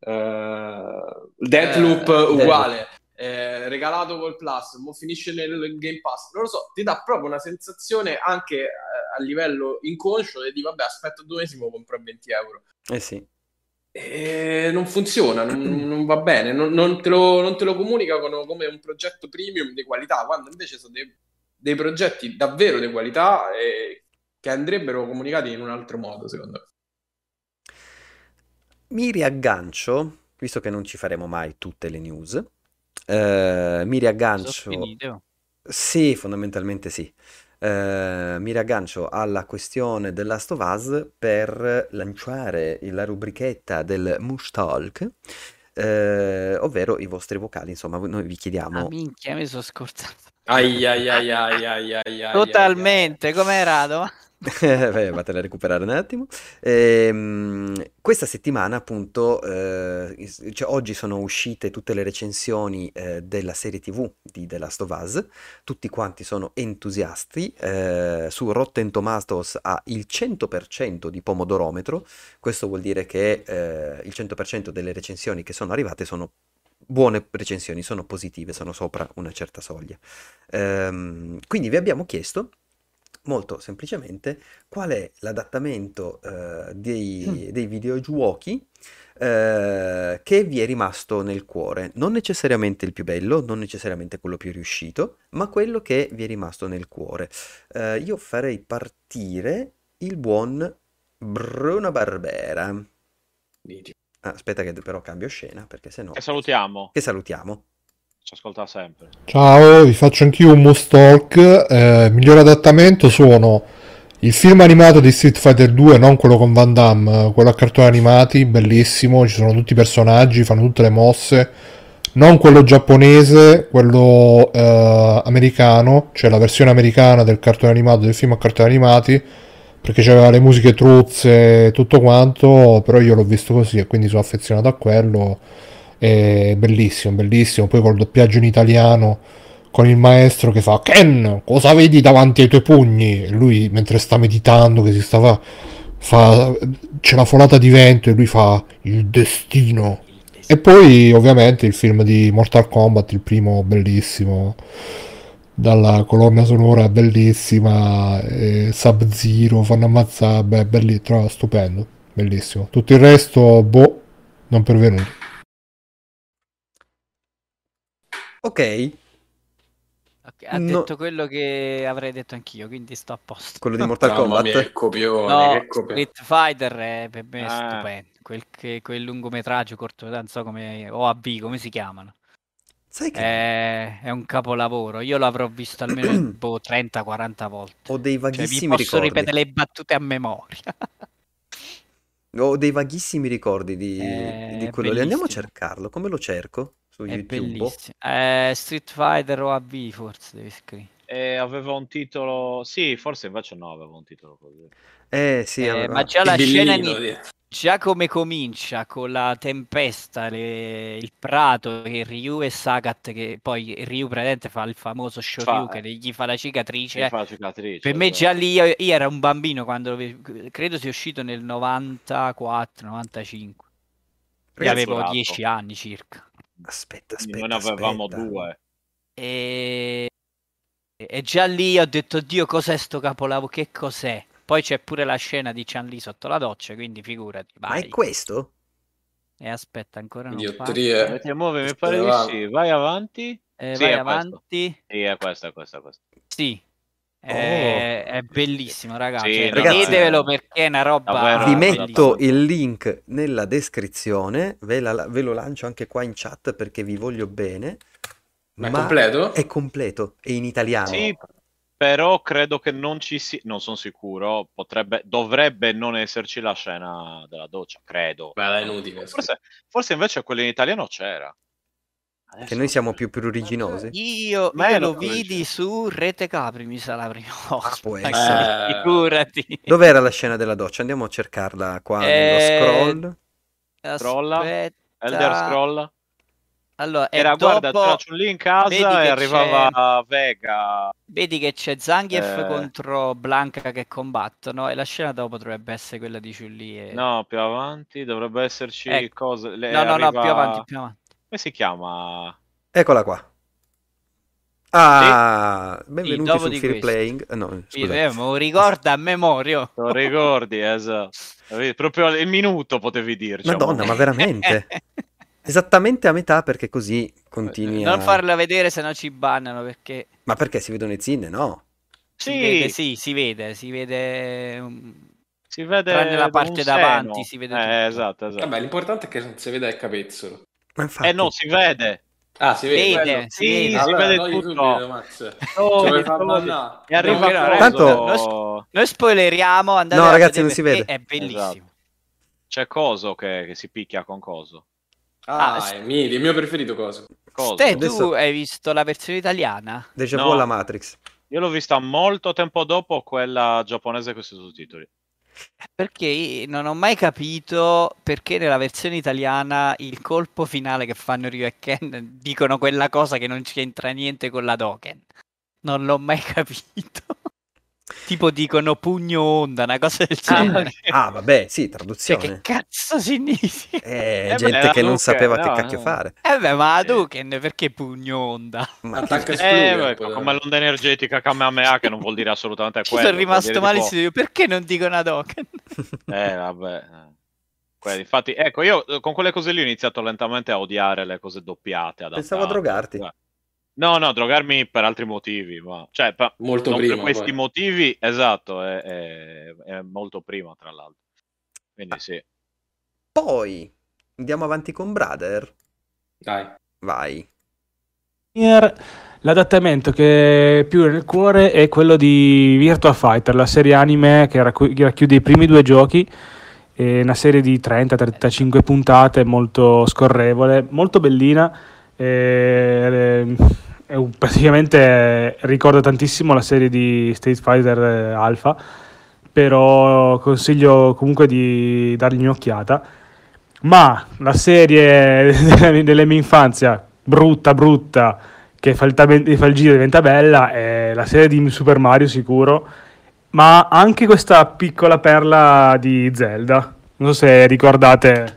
eh, Deathloop Eh, uguale eh, regalato col Plus mo finisce nel Game Pass non lo so ti dà proprio una sensazione anche eh, a livello inconscio di vabbè aspetto due mesi mo compro a 20 euro eh sì. e non funziona, non, non va bene, non, non te lo, non te lo comunicano come un progetto premium di qualità, quando invece sono dei, dei progetti davvero di qualità e che andrebbero comunicati in un altro modo, secondo me. Mi riaggancio, visto che non ci faremo mai tutte le news, eh, mi riaggancio... Oh. Sì, fondamentalmente sì. Eh, mi riaggancio alla questione The Last of Us per lanciare la rubrichetta del Mush Talk, eh, ovvero i vostri vocali. Insomma, noi vi Ah, chiediamo. minchia, mi sono scordato. Ai ai ai ai ai ai ai Totalmente, com'era? Dov- Beh, Vatela a recuperare un attimo. Ehm, questa settimana, appunto, eh, cioè, oggi sono uscite tutte le recensioni eh, della serie TV di The Last of Us. Tutti quanti sono entusiasti. eh, su Rotten Tomatoes ha il 100% di pomodorometro. Questo vuol dire che eh, il 100% delle recensioni che sono arrivate sono buone recensioni, sono positive, sono sopra una certa soglia. Ehm, quindi vi abbiamo chiesto molto semplicemente qual è l'adattamento eh, dei, dei videogiochi eh, che vi è rimasto nel cuore. Non necessariamente il più bello, non necessariamente quello più riuscito, ma quello che vi è rimasto nel cuore. Eh, io farei partire il buon Bruno Barbera. Ah, aspetta che però cambio scena perché sennò... Che salutiamo. Che salutiamo. Ci ascolta sempre. Ciao, vi faccio anch'io un Moose Talk. Eh, miglior adattamento sono il film animato di Street Fighter 2, non quello con Van Damme, quello a cartoni animati, bellissimo, ci sono tutti i personaggi, fanno tutte le mosse. Non quello giapponese, quello eh, americano, cioè la versione americana del cartone animato, del film a cartoni animati, perché c'aveva le musiche truzze e tutto quanto, però io l'ho visto così e quindi sono affezionato a quello. È bellissimo, bellissimo. Poi col doppiaggio in italiano con il maestro che fa Ken, cosa vedi davanti ai tuoi pugni? E lui mentre sta meditando, che si stava fa c'è la folata di vento e lui fa il destino. E poi ovviamente il film di Mortal Kombat, il primo bellissimo dalla colonna sonora bellissima, e Sub-Zero, fanno ammazzare, beh, belli, trovo stupendo, bellissimo. Tutto il resto, boh, non pervenuto. Ok, Ok, ha No. detto quello che avrei detto anch'io, quindi sto a posto. quello di Mortal Mamma mia, Kombat. che copione, No, che copione. Street Fighter è per me Ah. stupendo. Quel, che- quel lungometraggio corto, non so come OAB, come si chiamano. Sai che È, è un capolavoro. Io l'avrò visto almeno boh, 30-40 volte. ho dei Cioè, vi vaghissimi posso ricordi. ripetere le battute a memoria. Ho dei vaghissimi ricordi di, È di quello lì. Andiamo a cercarlo. Come lo cerco? Su È YouTube? bellissimo. Eh, Street Fighter OAB forse devi scrivere. E aveva un titolo. Sì, forse invece no, aveva un titolo così. Eh sì, Eh, ma già la scena Bellino, ini- dietro. Già come comincia con la tempesta, le- il prato, che Ryu e Sagat, che poi Ryu praticamente fa il famoso Shoryuken, Fa- e gli fa la cicatrice. Che fa cicatrice. Per me già lì, io, io ero un bambino quando credo sia uscito nel 94-95. Io Ragazzi, avevo Cazzo, 10 anni circa. Aspetta, aspetta, Noi ne avevamo aspetta. due. E... e già lì ho detto, Dio, cos'è sto capolavoro? Che cos'è? Poi c'è pure la scena di Chan-Li sotto la doccia, quindi figurati, Ma vai. è questo? E aspetta, ancora non Dio, fa. Trie. Avete muove, mi pare di sì. Vai avanti. Eh, Sì, vai è questo. avanti. Sì, è questa, è questa, è questa. Sì. È, è bellissimo, ragazzi. Sì, Cioè, no, vedetevelo perché è una roba. Vi metto il link nella descrizione, ve, la- ve lo lancio anche qua in chat perché vi voglio bene. Ma è completo? È completo, è in italiano. Sì, però credo che non ci sia. Non sono sicuro. Potrebbe, dovrebbe non esserci la scena della doccia, credo. Ma è inutile. Forse, forse invece quello in italiano c'era. Adesso Che noi siamo più pruriginosi. Io, Ma io lo vidi dice. su Rete Capri, mi sa la prima volta. essere. lì, Figurati. Dov'era la scena della doccia? Andiamo a cercarla qua nello Eh, scroll. Scrolla. Aspetta. Elder Scroll. Allora, Era, guarda, dopo c'era Chun-Li in casa vedi e che arrivava Vega. vedi che c'è Zangief Eh. contro Blanca che combattono e la scena dopo dovrebbe essere quella di Chun-Li e... No, più avanti dovrebbe esserci Ecco. cose. le- no, no, no, arriva- più avanti, più avanti. Come si chiama? Eccola qua. Ah, benvenuti dopo su Fear questo. Playing. No, Sì, scusa. eh, me lo ricorda a memoria. Lo ricordi? esatto. Proprio il minuto potevi dirci. Madonna, ma veramente? Esattamente a metà perché così continui a... Non farla vedere se no ci bannano perché Ma perché si vedono i zinne? No. si Sì, vede, sì, si vede, si vede si vede tranne la parte davanti, si vede Eh, tutto. esatto, esatto. Vabbè, l'importante è che non si veda il capezzolo. Infatti... Eh no, si vede. Ah, si vede. Vede, Sì, vede. si Allora, vede tutto. subito, Max. Ci vuoi mi far trovi- bannare? E arriva No, coso- Tanto- Noi spoileriamo, andate No, ragazzi, non si vede. È bellissimo. Esatto. C'è Coso che, che si picchia con Coso. Ah, Ah, è miti, il mio preferito cosa? Coso. Ste, tu Adesso- hai visto la versione italiana? Deja No. alla Matrix. Io l'ho vista molto tempo dopo quella giapponese con i sottotitoli. Perché non ho mai capito perché nella versione italiana il colpo finale che fanno Ryu e Ken dicono quella cosa che non c'entra niente con la Doken. Non l'ho mai capito. Tipo dicono pugno onda, una cosa del genere. Ah, vabbè, sì, Cioè, traduzione. che cazzo significa? Eh, Eh, gente beh, che non sapeva che no, cacchio no. fare. Eh beh, ma. Hadouken perché pugno onda? Ma Attacca che-. Eh, ecco, da- come l'onda energetica Kamehameha che non vuol dire assolutamente Ci quello. sono vuol rimasto malissimo tipo- perché non dicono Hadouken? Eh, vabbè. eh. Quelli, infatti, ecco, io eh, con quelle cose lì ho iniziato lentamente a odiare le cose doppiate. Pensavo a drogarti. Eh. No, no, drogarmi per altri motivi, ma... Cioè, pa- Molto prima. per questi poi. motivi, esatto, è, è- è molto prima, tra l'altro. Quindi sì. Poi andiamo avanti con Brother. Dai. Vai. L'adattamento che è più nel cuore è quello di Virtua Fighter, la serie anime che racchiude i primi due giochi. È una serie di 30-35 puntate, molto scorrevole, molto bellina. e- è un- praticamente ricorda tantissimo la serie di Street Fighter eh, Alpha, però consiglio comunque di dargli un'occhiata. Ma la serie della mia infanzia, brutta, brutta, che fa il, tabe- fa il giro e diventa bella, è la serie di Super Mario sicuro, ma anche questa piccola perla di Zelda. Non so se ricordate.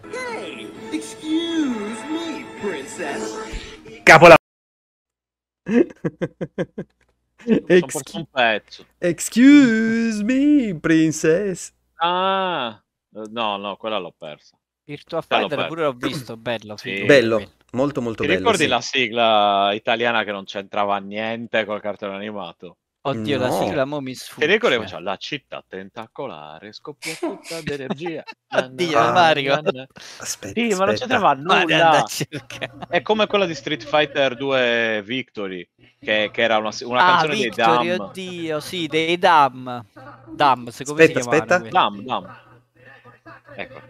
Capola. Sono Ex- perso un pezzo. Excuse me, princess. Ah, no, no, quella l'ho persa. Virtua Fighter pure l'ho visto, bello. Sì. figo, Bello, molto molto Ti bello. ricordi sì. la sigla italiana che non c'entrava niente col cartone animato? Oddio, la No. sigla mo mi Ti sfugge. ricordi? Faceva, la città tentacolare scoppia tutta d'energia. Oddio, Ah. Mario. Aspetta, Sì, ma non aspetta. c'entrava nulla. È come quella di Street Fighter 2 Victory, che, che era una, una ah, canzone Victory, dei Dam. oddio, sì, dei Dam. Dam, se come Aspetta, si chiamano aspetta. Dam, Dam. Ecco.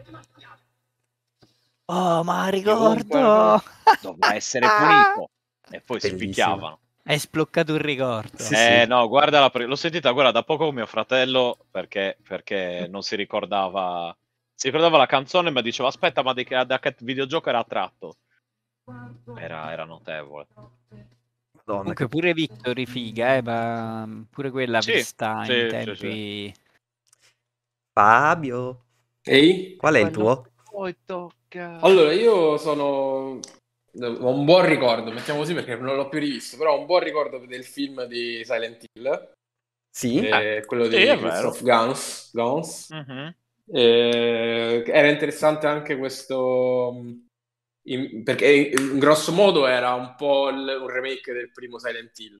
Oh, ma ricordo. Dovrà essere punito. E poi si Bellissimo. picchiavano. Hai sbloccato un ricordo. Sì, eh sì. no, guarda, la pre- l'ho sentita guarda da poco con mio fratello perché, perché non si ricordava. Si ricordava la canzone, ma diceva: Aspetta, ma di che, da che videogioco era tratto? Era, era notevole. Madonna, Comunque pure Victory figa, eh, ma pure quella Sì, vista sì, in sì, tempi... Fabio, Ehi? qual è il Quello- tuo? Poi tocca. Allora, io sono... Ho un buon ricordo, mettiamo così perché non l'ho più rivisto, però ho un buon ricordo del film di Silent Hill, Sì? eh, quello sì, di Christoph Gans. Gans. Mhm. Eh, era interessante anche questo, mh, in- perché in grosso modo era un po' il- un remake del primo Silent Hill,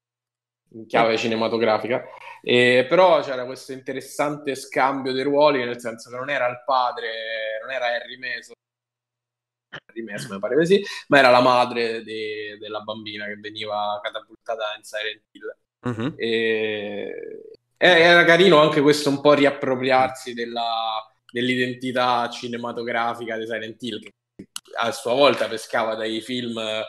in chiave cinematografica, Eh, però c'era questo interessante scambio dei ruoli, nel senso che non era il padre, non era Harry Mason, Mason mi pare così, ma era la madre de- della bambina che veniva catapultata in Silent Hill. Mhm. E... Era carino anche questo un po' riappropriarsi della- dell'identità cinematografica di Silent Hill, che a sua volta pescava dai film eh,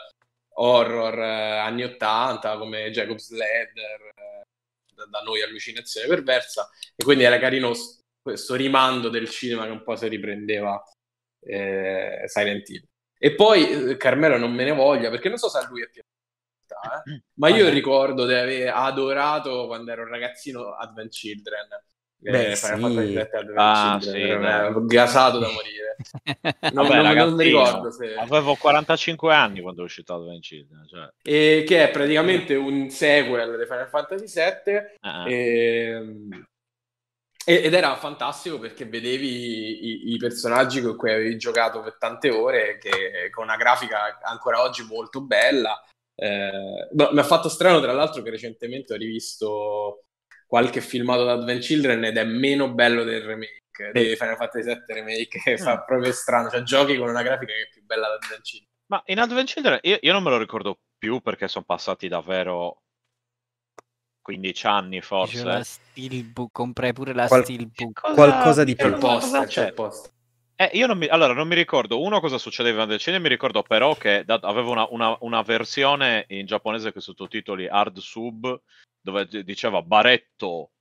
horror eh, anni 80 come Jacob's Ladder, eh, da, noi allucinazione perversa, e quindi era carino questo rimando del cinema che un po' si riprendeva eh, Silent Hill. E poi eh, Carmelo non me ne voglia, perché non so se a lui è piaciuta, eh, ma io Vabbè. ricordo di aver adorato quando ero un ragazzino Advent Children. Eh, Beh, Final sì. Fantasy VII Advent Ah, Children, sì, gasato da morire. Non, Vabbè, non- non ricordo se... Avevo 45 anni quando è uscito Advent Children. Cioè, E che è praticamente un sequel di Final Fantasy VII ah, Ehm, e- ed era fantastico perché vedevi i, i personaggi con cui avevi giocato per tante ore, che, con una grafica ancora oggi molto bella. Eh, no, mi ha fatto strano, tra l'altro, che recentemente ho rivisto qualche filmato da Advent Children ed è meno bello del remake di Final Fantasy VII Remake, che fa Mm. proprio strano. Cioè, giochi con una grafica che è più bella da Advent Children. Ma in Advent Children io, io non me lo ricordo più perché sono passati davvero 15 anni forse. la Steelbook, comprai pure la Qual- Steelbook. Cosa- Qualcosa di più. Poster, c'è poster. Eh, io non mi, allora, non mi ricordo uno cosa succedeva Advent Children, mi ricordo però che da- avevo una, una- una versione in giapponese con sottotitoli hard sub dove d- diceva baretto,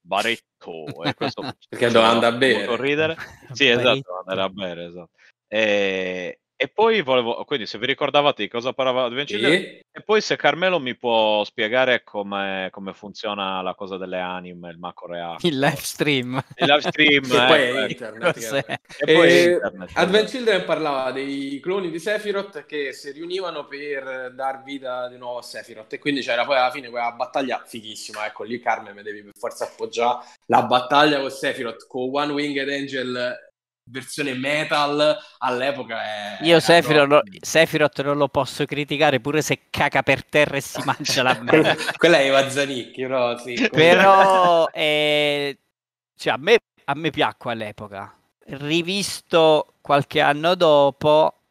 baretto e questo Perché doveva andare a bere. ridere. Sì, esatto, andare a bere, esatto. E, e poi volevo, quindi se vi ricordavate di cosa parlava Advent Children, E e poi se Carmelo mi può spiegare come, come funziona la cosa delle anime, il macro react, Il live stream. il live stream, che poi ecco, è ecco. internet. Cos'è? chiaramente. E poi Eh, internet, Advent. Children parlava dei cloni di Sephiroth che si riunivano per dar vita di nuovo a Sephiroth e quindi c'era poi alla fine quella battaglia fighissima, ecco lì Carmen mi devi per forza appoggiare la battaglia con Sephiroth con One Winged Angel versione metal all'epoca è Io Sephiroth, non lo posso criticare pure se caca per terra e si mangia la merda. quella, è Eva Zanicchi però sì Però eh, cioè, a, me, a me piacque all'epoca. rivisto qualche anno dopo,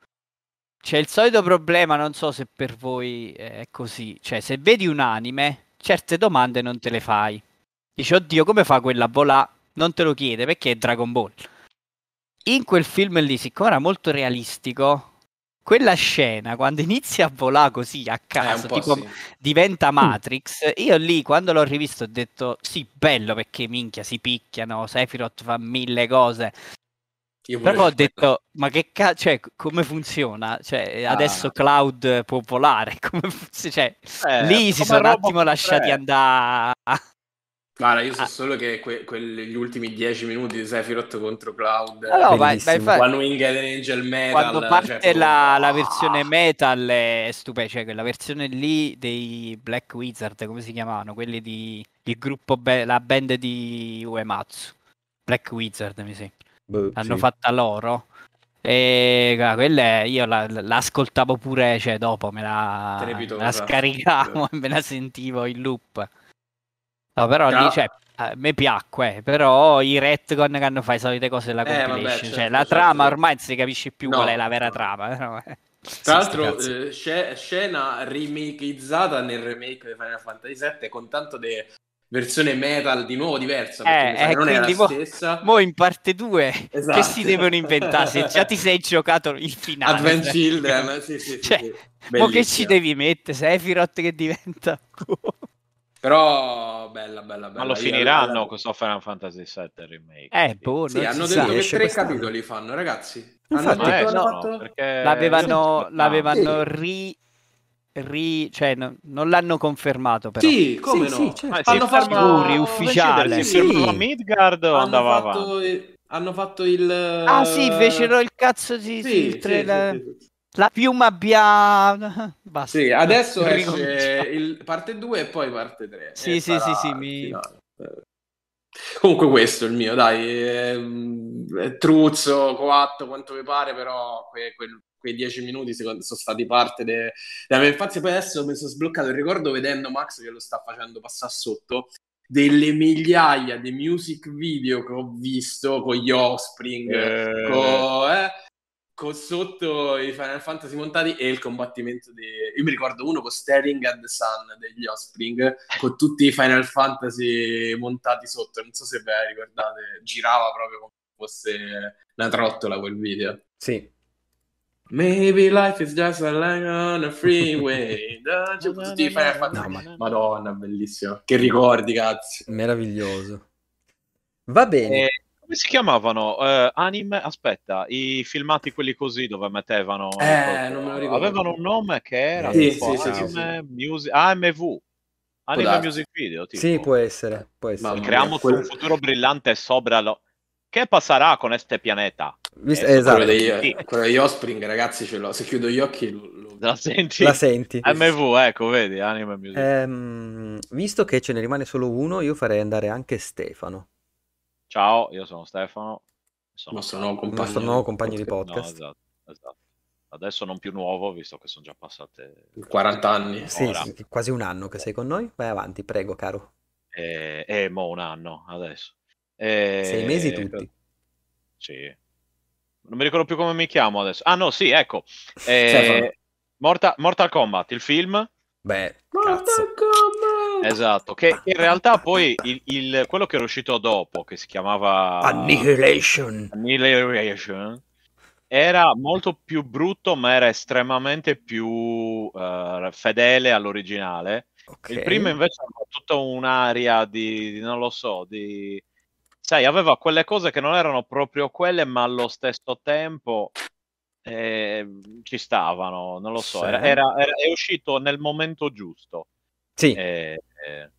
c'è il solito problema, non so se per voi è così, cioè se vedi un anime, certe domande non te le fai. Dici, oddio, come fa quella a volare? Non te lo chiede perché è Dragon Ball. In quel film lì, siccome era molto realistico, quella scena quando inizia a volare così a Eh, caso, po' tipo sì. diventa Matrix, io lì quando l'ho rivisto ho detto sì, bello perché minchia si picchiano, Sephiroth fa mille cose. Io Però ho detto, ma che cazzo, cioè, come funziona? Cioè, Ah. adesso Cloud può volare, come funziona? Cioè, Eh, lì si sono un attimo lasciati 3. andare. Guarda, io so Ah. solo che que- quelli- gli ultimi 10 minuti di Sephiroth contro Cloud, Bellissimo. ma infatti, One Winged Angel Metal, quando parte cioè, la, la Ah. versione metal è stupenda, cioè quella versione lì dei Black Wizard, come si chiamavano? Quelli di il gruppo, be- la band di Uematsu, Black Wizard mi sembra. Boh, l'hanno sì. fatta loro. E guarda, quella io la, la ascoltavo pure, cioè dopo me la, me la scaricavo e me la sentivo in loop. No, però Tra- lì, cioè, a me piacque, però i retcon che hanno fatto le solite cose della Eh, vabbè, compilation, certo, cioè la certo. trama ormai non si capisce più No, qual è la vera no. trama. però, eh. Sì, Tra l'altro, eh, sce- scena remakizzata nel remake di Final Fantasy VII con tanto di versione metal di nuovo diversa, perché Eh, eh, non è la mo- stessa. Mo in parte 2 Esatto. che si devono inventare se già ti sei giocato il finale. Advent cioè. Children, sì, sì, sì, Cioè, sì. Che ci devi mettere? Sephiroth che diventa... Però bella, bella, bella. Ma lo finiranno alla- questo Final Fantasy VII Remake. Eh, boh, Sì, hanno detto sa. che tre quest'anno. capitoli fanno, ragazzi. Infatti. hanno detto Eh, no, fatto... perché- L'avevano, l'avevano ri, ri- cioè no- non l'hanno confermato però. Sì, come Sì, no? sì, certo. Hanno fatto- Sicuri, ufficiale. Midgard o hanno andava fatto, avanti? hanno fatto il... Ah sì, fecero il cazzo di Sì, sì, il sì, trailer- sì, sì, sì. La piuma bianca. Basta. Sì, adesso esce il parte 2 e poi parte 3. Sì, E sì, sì, sì, mi-. Eh. Comunque questo è il mio, dai, è truzzo, coatto, quanto vi pare, però que- quel- quei dieci minuti secondo- sono stati parte de- della mia infanzia. Poi adesso mi sono sbloccato il ricordo vedendo Max che lo sta facendo passare sotto delle migliaia di music video che ho visto con gli Offspring, Eh. con, eh, con sotto i Final Fantasy montati e il combattimento di... Io mi ricordo uno con Staring at the Sun degli Offspring, con tutti i Final Fantasy montati sotto, non so se ve la ricordate, girava proprio come fosse una trottola quel video. Sì. Maybe life is just a line on a freeway. Cioè, tutti i Final Fantasy. No, ma- Madonna, bellissimo. Che ricordi, cazzo. Meraviglioso. Va bene. Eh, come si chiamavano? Eh, anime? Aspetta, i filmati quelli così dove mettevano... Eh, non me lo ricordo. Avevano un nome che era Sì, tipo sì, sì, anime, music, AMV. Anime darsi. Music Video, tipo. sì, può essere. Può essere. Mamma mia. Creamos Quel- un futuro brillante sopra lo... Che passerà con este pianeta? Vis- Eh, esatto. Quello degli, Sì. quello degli Offspring, ragazzi, ce l'ho. Se chiudo gli occhi, lo, La senti? La senti. AMV, ecco, vedi, Anime Music Ehm, visto che ce ne rimane solo uno, io farei andare anche Stefano, Ciao, io sono Stefano. Sono nostro nuovo il compagno. nostro nuovo compagno di No, podcast. esatto, esatto. Adesso non più nuovo, visto che sono già passate 40 anni. Sì, sì, quasi un anno che sei con noi. Vai avanti, prego, caro. e, e mo un anno adesso. E- Sei mesi tutti. Sì. Non mi ricordo più come mi chiamo adesso. Ah no, sì, ecco. Eh, Mortal Kombat, il film. Beh! Esatto, che che in realtà poi il, il- quello che era uscito dopo, che si chiamava Annihilation. Annihilation, era molto più brutto, ma era estremamente più eh, fedele all'originale. Ok. Il primo invece aveva tutta un'aria di, di- non lo so, di... Sai, aveva quelle cose che non erano proprio quelle, ma allo stesso tempo eh, ci stavano, non lo so, Sì. era, era- era- è uscito nel momento giusto. Sì, Eh, eh,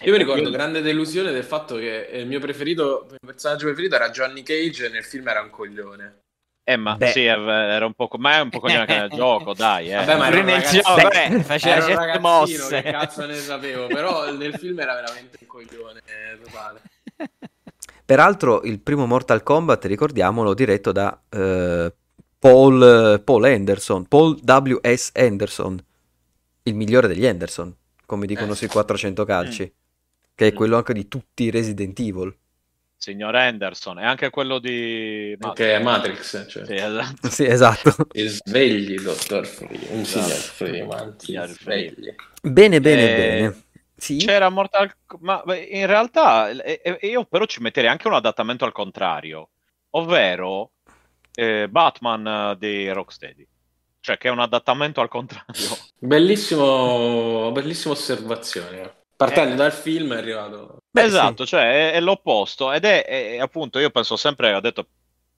Io mi ricordo grande delusione del fatto che il mio preferito, il mio personaggio preferito era Johnny Cage e nel film era un coglione. eh, ma Beh. sì, era un po', ma è un po' coglione anche nel gioco, dai. Eh. Vabbè, ma era un nel ragazzino. gioco, Beh, eh, faceva Era un certe ragazzino, mosse. che cazzo ne sapevo, però nel film era veramente un coglione eh, totale. peraltro il primo Mortal Kombat, ricordiamolo, diretto da eh, Paul, Paul Anderson, Paul W.S. Anderson, il migliore degli Anderson, come dicono Eh, sui sì. 400 calci, che è Mm. quello anche di tutti i Resident Evil. signor Henderson e anche quello di Anche Matrix, cioè. Sì, esatto. Sì, esatto. E svegli, dottor Freeman. Esatto. Signor Freeman, svegli. Bene, bene, Eh, bene. Sì, C'era Mortal ma beh, in realtà eh, eh, io però ci metterei anche un adattamento al contrario, ovvero eh, Batman eh, di Rocksteady. Cioè che è un adattamento al contrario. Bellissimo, bellissima osservazione. Partendo Eh. dal film è arrivato. Beh, esatto, cioè è, è l'opposto ed è, è- appunto io penso sempre, ho detto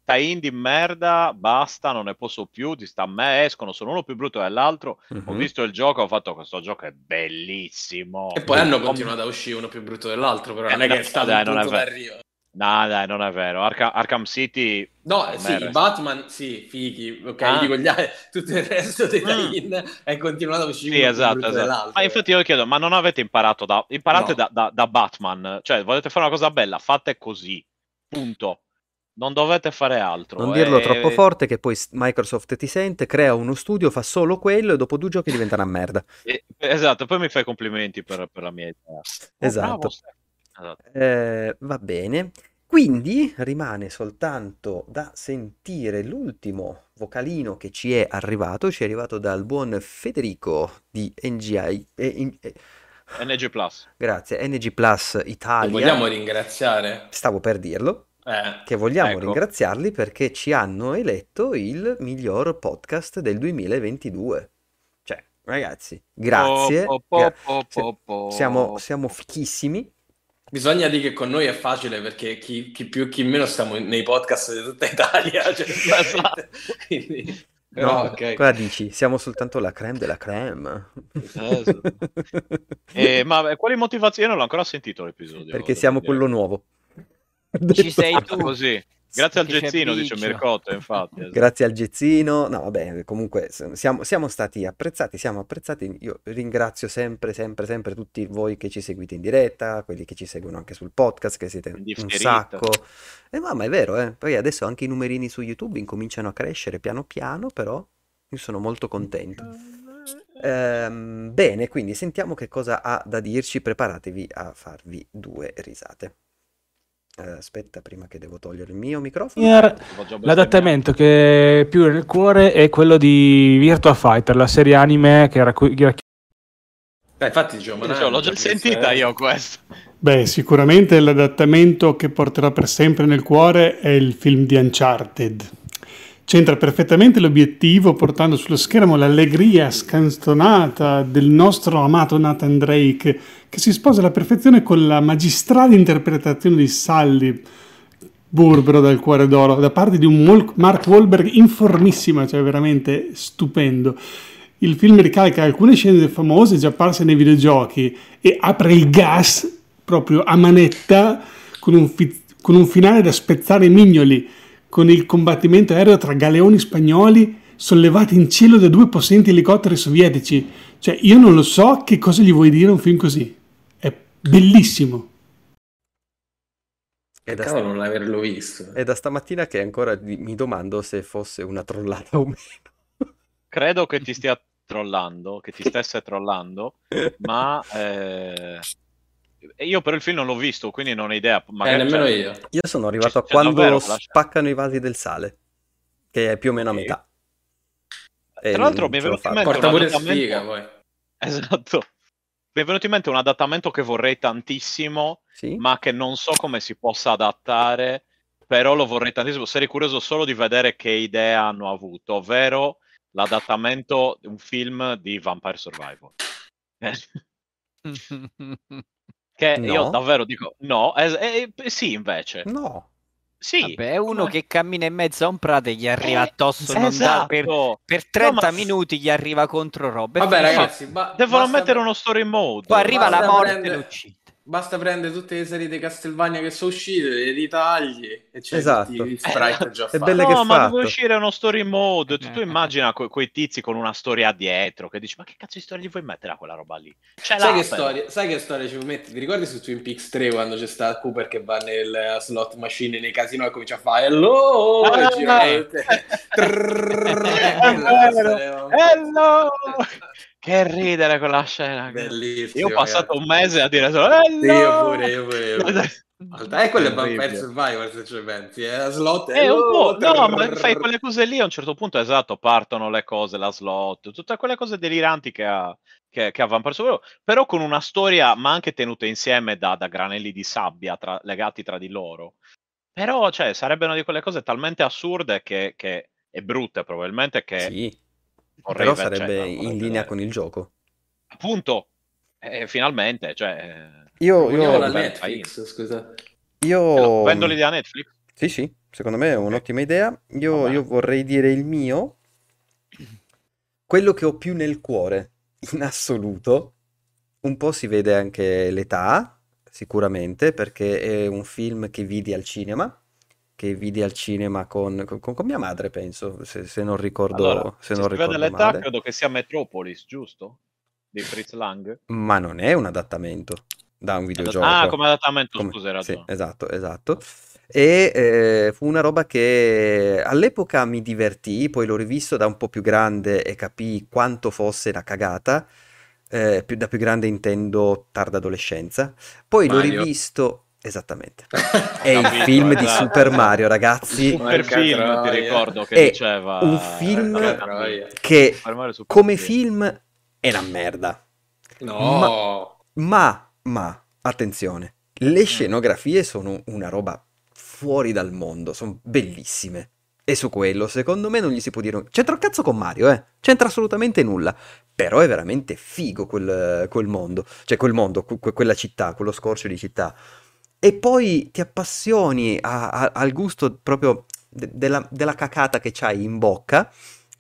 tie-in di merda, basta, non ne posso più, di sta a me, escono, sono uno più brutto dell'altro. Mhm. Ho visto il gioco, ho fatto questo gioco è bellissimo. E poi hanno continuato a uscire uno più brutto dell'altro, però Eh, non è che è stato dai, un punto d'arrivo. No, dai, non è vero. Arca- Arkham City No, sì, resta- Batman, sì, fighi, ok, Ah. dico gli altri, tutto il resto dei Mm. tie-in è continuato a uscire Sì, esatto, esatto. Ma infatti io chiedo, ma non avete imparato da... Imparate No. da, da- da Batman, cioè volete fare una cosa bella, fate così, punto. Non dovete fare altro. Non dirlo E- troppo forte che poi Microsoft ti sente, crea uno studio, fa solo quello e dopo due giochi diventa una merda. e- esatto, poi mi fai complimenti per, per la mia idea. Oh, Esatto. bravo. Esatto. Eh, va bene. Quindi rimane soltanto da sentire l'ultimo vocalino che ci è arrivato, ci è arrivato dal buon Federico di NGI, eh, in- eh, NG Plus. grazie, NG Plus Lo Italia. vogliamo ringraziare? Stavo per dirlo, Eh, che vogliamo Ecco. ringraziarli perché ci hanno eletto il miglior podcast del 2022. Cioè, ragazzi, grazie. Po, po, gra- po, po, po. siamo, siamo fichissimi. Bisogna dire che con noi è facile perché chi, chi più chi meno stiamo nei podcast di tutta Italia. Cioè, Esatto. quindi- No, ok. cosa dici? Siamo soltanto la creme della creme. Esatto. Eh, ma eh, quali motivazioni? Io non l'ho ancora sentito l'episodio. Perché siamo dire. quello nuovo. Ci sei tu. così. Grazie al gezzino, dice Biggio. Mircotto, infatti. esatto. Grazie al Gezzino. No, vabbè, comunque siamo, siamo stati apprezzati, siamo apprezzati. Io ringrazio sempre, sempre, sempre tutti voi che ci seguite in diretta, quelli che ci seguono anche sul podcast, che siete un sacco. E ma, ma è vero, eh. Poi adesso anche i numerini su YouTube incominciano a crescere piano piano, però io sono molto contento. Ehm, bene, quindi sentiamo che cosa ha da dirci. Preparatevi a farvi due risate. Eh, aspetta, prima che devo togliere il mio microfono. L'adattamento che è più nel cuore è quello di Virtua Fighter, la serie anime che raccu- che racchiude Eh, infatti dicevo, ma Dicevo, l'ho già sentita io questo. Beh, sicuramente l'adattamento che porterò per sempre nel cuore è il film di Uncharted. C'entra perfettamente l'obiettivo portando sullo schermo l'allegria scanstonata del nostro amato Nathan Drake, che si sposa alla perfezione con la magistrale interpretazione di Sally, burbero dal cuore d'oro, da parte di un Mark Wahlberg informissima, cioè veramente stupendo. Il film ricalca alcune scene famose già apparse nei videogiochi e apre il gas proprio a manetta con un, fi- con un finale da spezzare i mignoli, con il combattimento aereo tra galeoni spagnoli sollevati in cielo da due possenti elicotteri sovietici. Cioè, io non lo so che cosa gli vuoi dire un film così. È bellissimo. È da, Cavolo, non averlo visto. è da stamattina che ancora di- mi domando se fosse una trollata o meno. Credo che ti stia trollando, che ti stesse trollando, ma eh, io per il film non l'ho visto, quindi non ho idea. Eh, Magari nemmeno c'è- io. Io sono arrivato a Cioè, quando davvero, lascia- spaccano i vasi del sale, che è più o meno a metà. E Tra l'altro mi è venuto in mente Porta un pure adattamento- sfiga poi. Esatto. Mi è venuto in mente un adattamento che vorrei tantissimo, Sì? ma che non so come si possa adattare, però lo vorrei tantissimo. Sarei curioso solo di vedere che idea hanno avuto, ovvero l'adattamento di un film di Vampire Survivor. Che io No. davvero dico no, eh, eh, sì invece. No. Sì. Vabbè, è uno come- che cammina in mezzo a un prato e gli arriva Eh, addosso non da- esatto. per, per 30 ma- minuti gli arriva contro roba. e Vabbè, ragazzi, ba- Devono basta- mettere uno story mode. poi arriva la morte prendere- e lo uccide. Basta prendere tutte le serie di Castlevania che sono uscite, le ritagli e c'è Esatto. tutti i sprite già È fatti. belle no, che ma fatto. deve uscire uno story mode. Tu, tu Eh. immagina que- quei tizi con una storia dietro che dici: Ma che cazzo di storia gli vuoi mettere a quella roba lì? C'è Sai che, storia, sai che storia ci metti? Ti ricordi su Twin Peaks 3 quando c'è sta Cooper che va nel slot machine nei casino e comincia a fare hello Ah, e gira eh. vero. storia. Hello! Che ridere quella scena. Bellissimo. Io ho passato ragazzi. un mese a dire solo, eh, Sì, no! io pure, io pure. Io pure. Realtà è quello è. Vampire Survivor se ci pensi, è la slot. Eh, un po', no, ma fai quelle cose lì a un certo punto, esatto, partono le cose, la slot, tutte quelle cose deliranti che ha, che, che ha Vampire Survivor, però con una storia, ma anche tenuta insieme da, da granelli di sabbia tra- legati tra di loro. Però, cioè, sarebbe una di quelle cose talmente assurde che, che e brutte probabilmente che Sì, vorrei però cioè, sarebbe in linea vedere. con il gioco. Appunto, eh, finalmente, cioè... Io, Vogliamo io, la Netflix, scusa. io... Vendo l'idea a Netflix? Sì, sì, secondo me è un'ottima idea. Io, io vorrei dire il mio, quello che ho più nel cuore in assoluto. Un po' si vede anche l'età, sicuramente, perché è un film che vidi al cinema, che vidi al cinema con, con- con mia madre, penso, se, se non ricordo, Allora, se se non ricordo l'età, male. credo che sia Metropolis, giusto? Di Fritz Lang. Ma non è un adattamento da un videogioco. Ah, come adattamento, Come- scusa, sì, esatto, esatto. E eh, fu una roba che all'epoca mi divertì, poi l'ho rivisto da un po' più grande e capii quanto fosse una cagata. Eh, più- da più grande intendo tarda adolescenza. Poi l'ho Mario. rivisto. Esattamente. È il film di esatto. Super Mario, ragazzi. Super film, ti ricordo, che È diceva... un film. Che come Film. è una merda. No. Ma, ma, attenzione, le scenografie sono una roba fuori dal mondo, sono bellissime. E su quello, secondo me, non gli si può dire... C'entra un cazzo con Mario, eh? C'entra assolutamente nulla. Però è veramente figo quel, quel mondo. Cioè, quel mondo, que- quella città, quello scorcio di città. E poi ti appassioni a- a- al gusto proprio de- della, della cacata che c'hai in bocca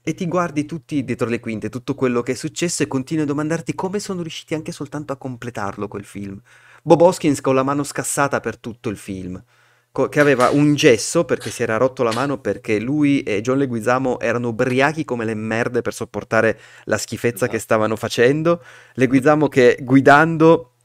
e ti guardi tutti dietro le quinte, tutto quello che è successo e continui a domandarti come sono riusciti anche soltanto a completarlo quel film. Bob Hoskins con la mano scassata per tutto il film, co- che aveva un gesso perché si era rotto la mano perché lui e John Leguizamo erano ubriachi come le merde per sopportare la schifezza che stavano facendo. Leguizamo che guidando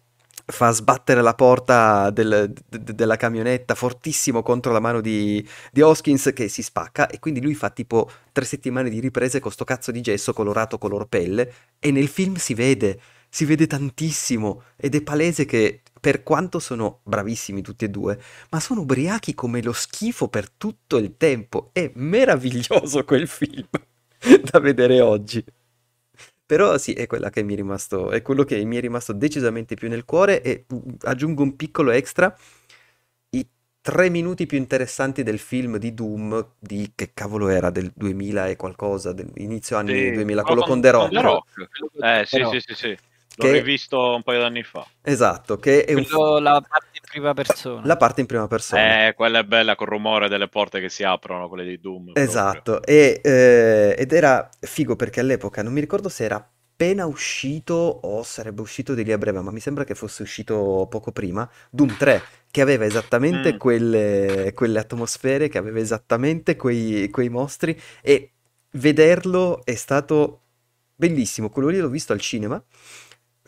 fa sbattere la porta del- de- della camionetta fortissimo contro la mano di, di Hoskins che si spacca e quindi lui fa tipo tre settimane di riprese con sto cazzo di gesso colorato color pelle e nel film si vede, si vede tantissimo ed è palese che per quanto sono bravissimi tutti e due, ma sono ubriachi come lo schifo per tutto il tempo. È meraviglioso quel film da vedere oggi. Però sì, è quella che mi è rimasto, è quello che mi è rimasto decisamente più nel cuore e mm, aggiungo un piccolo extra, i tre minuti più interessanti del film di Doom, di che cavolo era, del 2000 e qualcosa, del- inizio anni Sì, 2000, quello con The Rock. The Rock. Eh, sì, Però- sì, sì, sì. L'ho Che- rivisto un paio d'anni fa. Esatto, che è un la parte prima persona. la parte in prima persona. Eh, quella è bella col rumore delle porte che si aprono, quelle di Doom. Esatto, e, eh, ed era figo perché all'epoca non mi ricordo se era appena uscito o sarebbe uscito di lì a breve, ma mi sembra che fosse uscito poco prima, Doom 3, che aveva esattamente Mm. quelle, quelle atmosfere, che aveva esattamente quei, quei mostri e vederlo è stato bellissimo. Quello lì l'ho visto al cinema.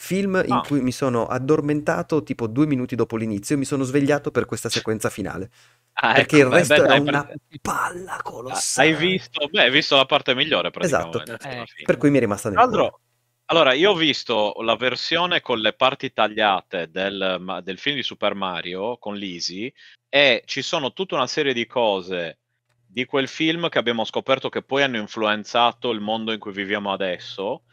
Film in Ah. cui mi sono addormentato tipo due minuti dopo l'inizio e mi sono svegliato per questa sequenza finale. Ah, Perché ecco, il beh, resto beh, era dai, una palla Ah, colossale. Hai visto? Beh, hai visto la parte migliore Esatto. praticamente. Eh. Per cui mi è rimasta nel Tra l'altro, cuore. allora, io ho visto la versione con le parti tagliate del, del film di Super Mario con Lisi e ci sono tutta una serie di cose di quel film che abbiamo scoperto che poi hanno influenzato il mondo in cui viviamo adesso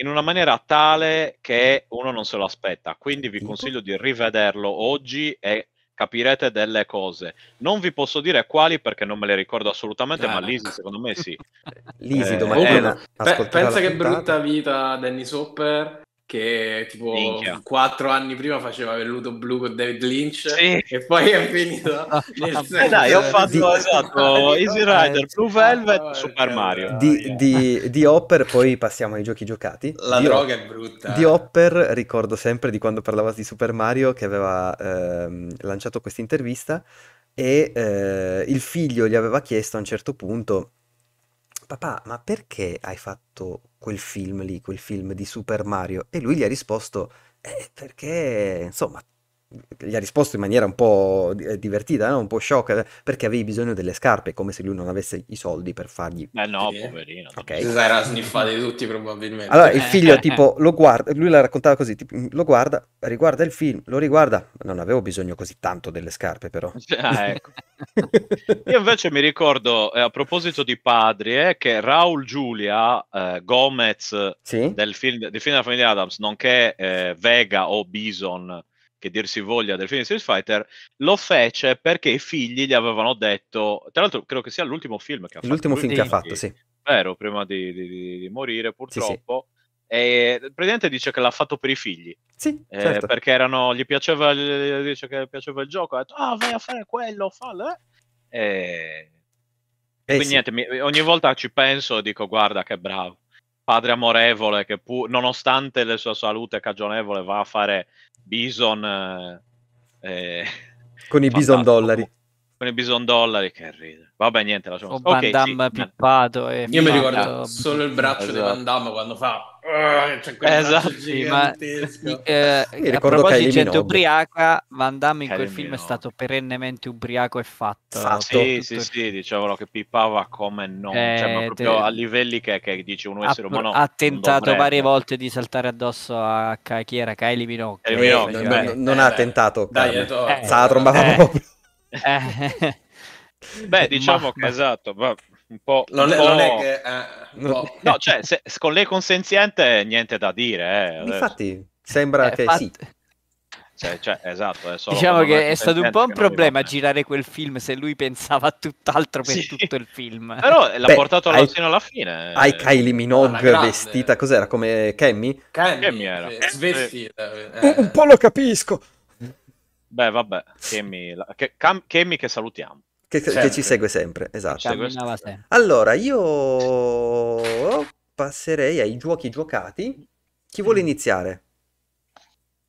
in una maniera tale che uno non se lo aspetta. Quindi vi consiglio di rivederlo oggi e capirete delle cose. Non vi posso dire quali perché non me le ricordo assolutamente, Ah, ma. Lisi secondo me sì. Lisi Eh, Pe- ascolterà pensa che puntata. brutta vita Dennis Hopper che tipo Minchia. quattro anni prima faceva Velluto Blu con David Lynch Sì. e poi è finito nel Eh, senso- Eh dai, ho fatto Di- esatto Easy Rider, Blue Velvet, Porca Super Mario. Di, di- di Hopper poi passiamo ai giochi giocati. la di, droga è brutta di Hopper ricordo sempre di quando parlava di Super Mario che aveva ehm, lanciato questa intervista e eh, il figlio gli aveva chiesto a un certo punto papà ma perché hai fatto quel film lì, quel film di Super Mario? E lui gli ha risposto eh, perché insomma gli ha risposto in maniera un po' di- eh, divertita, no? un po' sciocca, eh, perché avevi bisogno delle scarpe, come se lui non avesse i soldi per fargli... Eh no, poverino. Ok. Si era sniffati tutti probabilmente. Allora il Eh, figlio eh, tipo lo guarda, lui la raccontava così, tipo, lo guarda, riguarda il film, lo riguarda, non avevo bisogno così tanto delle scarpe però. Ah, ecco. Io invece mi ricordo, eh, a proposito di padri, eh, che Raul Giulia eh, Gomez Sì? del film, del film della famiglia Adams, nonché eh, Vega o Bison, che dir si voglia, del film di Street Fighter, lo fece perché i figli gli avevano detto, tra l'altro credo che sia l'ultimo film che ha fatto. L'ultimo film che ha Sì. fatto, sì. Vero, prima di, di- di- morire sì. purtroppo. E il presidente dice che l'ha fatto per i figli, Sì, eh, certo. perché erano, gli piaceva, il- dice che piaceva il gioco, ha detto, ah vai a fare quello, fallo, eh. E... Eh Quindi sì. niente, mi- ogni volta ci penso e dico guarda che bravo, padre amorevole che pur, nonostante la sua salute cagionevole va a fare bison eh, eh, Con i bison dollari. Con i bison dollari che ride. Vabbè niente, lasciamo O stare. Ok, Van Damme sì, pippato e Io mi ricordo solo il braccio di Esatto. Van Damme quando fa... C'è quel Esatto, Sì, ma eh, Mi a ricordo proposito di gente ubriaca, Van Damme in quel Kylie film è stato perennemente ubriaco e fatto. Fatto. Sì, tutto sì, il- sì, dicevano che pippava come non, Eh, cioè, ma proprio te- a livelli che, che dici un Ha, essere umano ha tentato varie volte di saltare addosso a chi era Kylie Minogue. Kylie Eh, non, beh. non- non ha tentato, Dai, to- Eh. La trombava Eh. proprio. Eh, Beh, diciamo Ma- che esatto, va- un po'... Non un è, po'- non è che... eh, un No. No, cioè, se, se con lei consenziente niente da dire, eh. Infatti, sembra eh, che fat- sì. Cioè, cioè, esatto, è solo Diciamo che è stato un po' un problema girare quel film se lui pensava a tutt'altro per Sì. tutto il film. Però l'ha Beh, portato alla hai- fine alla fine. Hai eh. Kylie alla Minogue vestita, cos'era? Come Cammy? Candy, Che mi era? sì, Eh, svestita. Un eh. po' lo capisco. Beh, vabbè, Kemi, la- che, Cam- Kemi che salutiamo. Che, che ci segue sempre, esatto. Segue sempre. Allora, io passerei ai giochi giocati. Chi vuole iniziare?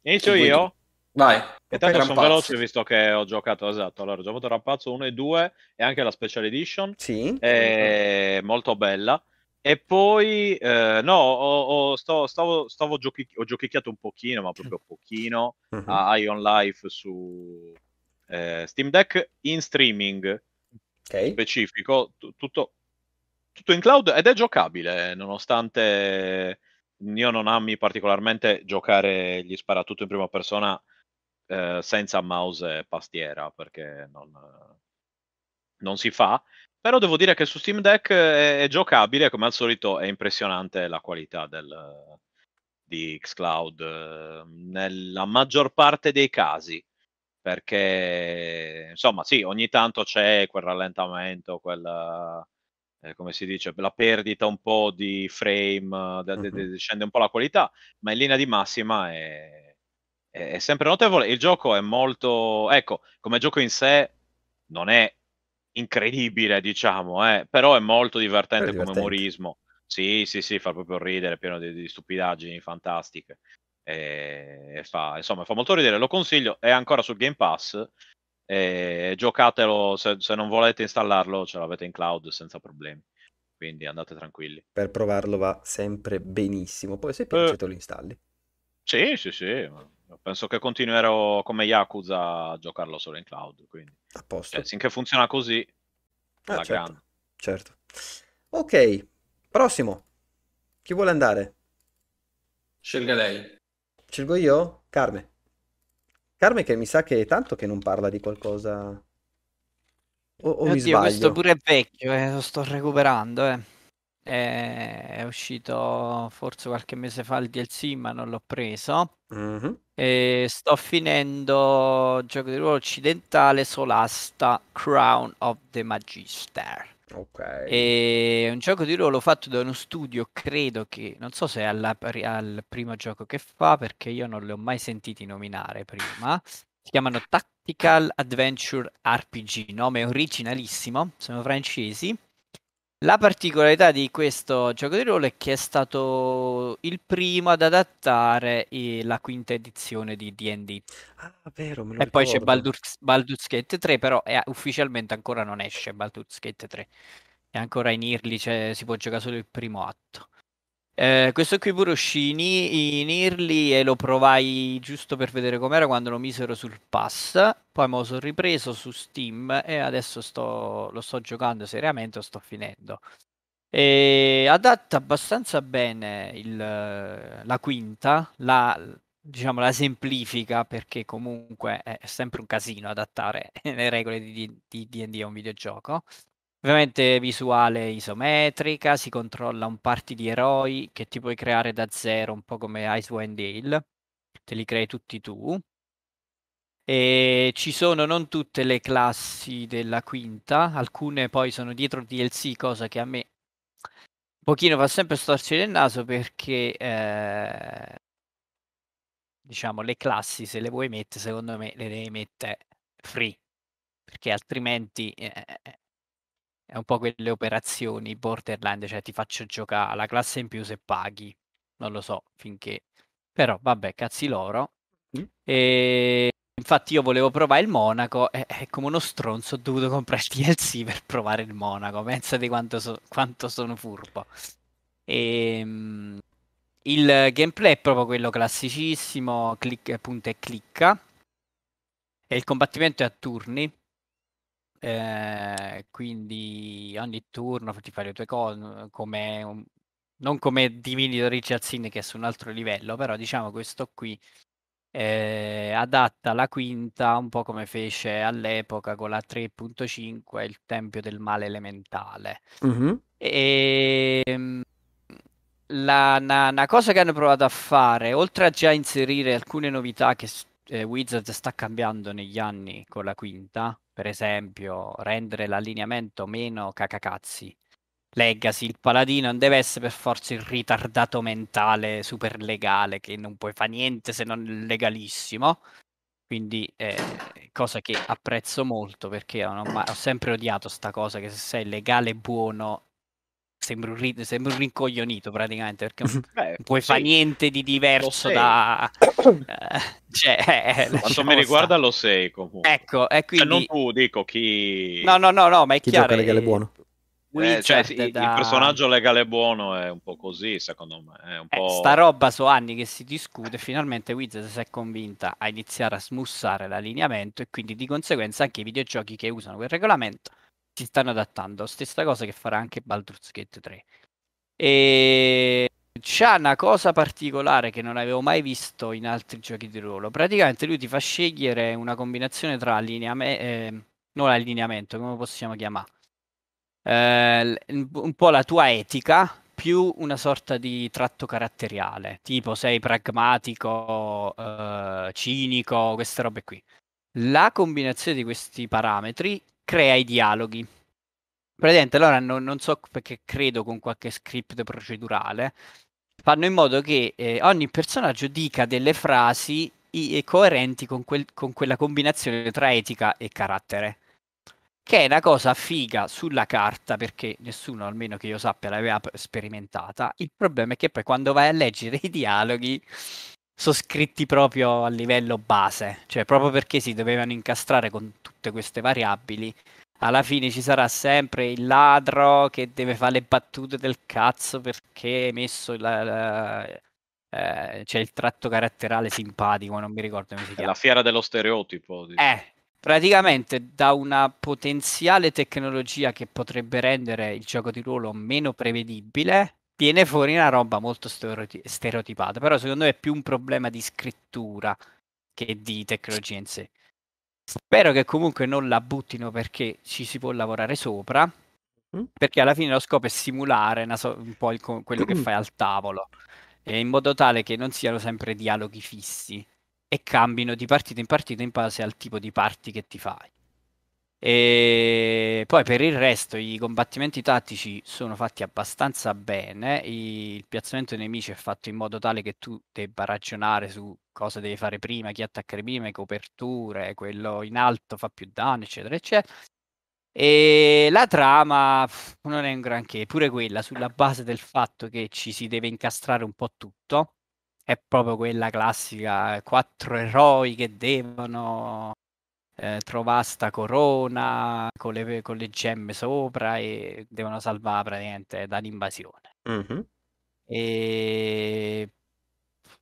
Inizio io? Vai. E tanto sono veloce visto che ho giocato, esatto. Allora, ho giocato Rampazzo 1 e 2 e anche la Special Edition. Sì. è molto bella. E poi, eh, no, ho, ho- sto- stavo, stavo giochi- ho giochicchiato un pochino, ma proprio pochino, Mhm. a Ion Life su eh, Steam Deck in streaming Ok. specifico, tu- tutto, tutto in cloud ed è giocabile, nonostante io non ami particolarmente giocare gli sparatutto in prima persona eh, senza mouse e tastiera, perché non, non si fa. Però devo dire che su Steam Deck è, è giocabile, come al solito è impressionante la qualità del, di Xcloud eh, nella maggior parte dei casi perché insomma sì, ogni tanto c'è quel rallentamento, quella, eh, come si dice, la perdita un po' di frame, eh, de- de- de- Mhm. scende un po' la qualità, ma in linea di massima è- è sempre notevole. Il gioco è molto, ecco, come gioco in sé non è incredibile, diciamo, eh, però è molto divertente è come divertente. umorismo. Sì, sì, sì, fa proprio ridere, pieno di, di stupidaggini fantastiche. E, fa, insomma, fa molto ridere. Lo consiglio, è ancora sul Game Pass. E giocatelo se, se non volete installarlo, ce l'avete in cloud senza problemi. Quindi andate tranquilli. Per provarlo va sempre benissimo. Poi se piace Eh. te lo installi. Sì, sì, sì. Penso che continuerò come Yakuza a giocarlo solo in cloud. Quindi, A posto. cioè, finché funziona così, Ah, alla certo, grande. certo. Ok, prossimo. Chi vuole andare? Scelga lei. Scelgo io? Carme. Carme che mi sa che è tanto che non parla di qualcosa... O, o mi Oddio, sbaglio? questo pure è vecchio, eh, lo sto recuperando. eh. È, è uscito forse qualche mese fa il DLC, ma non l'ho preso. Mhm. E sto finendo gioco di ruolo occidentale Solasta Crown of the Magister. Ok. È un gioco di ruolo fatto da uno studio, credo che, non so se è alla- al primo gioco che fa, perché io non li ho mai sentiti nominare prima. Si chiamano Tactical Adventure RPG, nome originalissimo, sono francesi. La particolarità di questo gioco di ruolo è che è stato il primo ad adattare eh, la quinta edizione di D&D. Ah, vero, me lo E poi c'è ricordo. Baldur's, Baldur's Gate 3, però è- ufficialmente ancora non esce Baldur's Gate 3. È ancora in early, cioè si può giocare solo il primo atto. Eh, questo qui pure uscì in, in early e lo provai giusto per vedere com'era quando lo misero sul pass. Poi me lo sono ripreso su Steam e adesso sto, lo sto giocando seriamente, lo sto finendo. E adatta abbastanza bene il, la quinta, la, diciamo, la semplifica perché comunque è sempre un casino adattare le regole di D&D a un videogioco. Ovviamente visuale isometrica, si controlla un party di eroi che ti puoi creare da zero, un po' come Icewind Dale, te li crei tutti tu. E ci sono non tutte le classi della quinta, alcune poi sono dietro DLC, cosa che a me un pochino fa sempre storcere il naso perché eh, diciamo le classi se le vuoi mettere, secondo me le devi mettere free, perché altrimenti eh, è un po' quelle operazioni borderline, cioè ti faccio giocare la classe in più se paghi, non lo so, finché... Però vabbè, cazzi loro. Mm. E infatti io volevo provare il Monaco e, e, come uno stronzo ho dovuto comprare il DLC per provare il Monaco, pensate quanto, so, quanto sono furbo. E, um, il gameplay è proprio quello classicissimo, clic, punta e clicca. E il combattimento è a turni, eh, quindi ogni turno ti fai le tue cose, come un, non come Divinity Original Sin che è su un altro livello, però diciamo questo qui eh, adatta la quinta un po' come fece all'epoca con la 3.5 il Tempio del Male Elementale. Mm-hmm. E ehm, la, una, una, cosa che hanno provato a fare, oltre a già inserire alcune novità che eh, Wizard sta cambiando negli anni con la quinta, per esempio, rendere l'allineamento meno cacacazzi. Legacy, il paladino non deve essere per forza il ritardato mentale super legale che non puoi fare niente se non legalissimo. Quindi, eh, cosa che apprezzo molto perché ho, ho sempre odiato sta cosa che se sei legale buono sembra un, ri- sembra un rincoglionito praticamente perché non, Beh, puoi sì, fare niente di diverso da eh, cioè, eh, quanto mi riguarda sta. lo sei comunque. Ecco e quindi cioè, non tu dico chi no no no no ma è chi chiaro gioca legale buono. Eh, cioè, da... il personaggio legale buono è un po' così secondo me è un eh, po'... sta roba so anni che si discute finalmente Wizard si è convinta a iniziare a smussare l'allineamento e quindi di conseguenza anche i videogiochi che usano quel regolamento si stanno adattando. Stessa cosa che farà anche Baldur's Gate 3. E c'ha una cosa particolare che non avevo mai visto in altri giochi di ruolo. Praticamente lui ti fa scegliere una combinazione tra allineamento, eh, non allineamento, come possiamo chiamare? Eh, un po' la tua etica più una sorta di tratto caratteriale, tipo sei pragmatico, eh, cinico, queste robe qui. La combinazione di questi parametri crea i dialoghi. Praticamente allora non, non so perché credo con qualche script procedurale fanno in modo che eh, ogni personaggio dica delle frasi i- coerenti con, quel, con, quella combinazione tra etica e carattere. Che è una cosa figa sulla carta perché nessuno, almeno che io sappia, l'aveva sperimentata. Il problema è che poi quando vai a leggere i dialoghi sono scritti proprio a livello base, cioè proprio perché si dovevano incastrare con tutte queste variabili. Alla fine ci sarà sempre il ladro che deve fare le battute del cazzo perché hai messo la, la, eh, c'è il tratto caratteriale simpatico, non mi ricordo come si chiama. La fiera dello stereotipo. Diciamo. Eh, praticamente da una potenziale tecnologia che potrebbe rendere il gioco di ruolo meno prevedibile viene fuori una roba molto stereotipata, però secondo me è più un problema di scrittura che di tecnologia in sé. Spero che comunque non la buttino perché ci si può lavorare sopra, mm. perché alla fine lo scopo è simulare so- un po' il, quello che fai al tavolo, in modo tale che non siano sempre dialoghi fissi e cambino di partita in partita in base al tipo di parti che ti fai. E poi per il resto i combattimenti tattici sono fatti abbastanza bene, il piazzamento dei nemici è fatto in modo tale che tu debba ragionare su cosa devi fare prima, chi attaccare prima, coperture, quello in alto fa più danno, eccetera, eccetera. E la trama non è un granché, pure quella sulla base del fatto che ci si deve incastrare un po' tutto, è proprio quella classica, quattro eroi che devono eh, trovare sta corona con le, con le, gemme sopra e devono salvare praticamente dall'invasione. Mm-hmm. E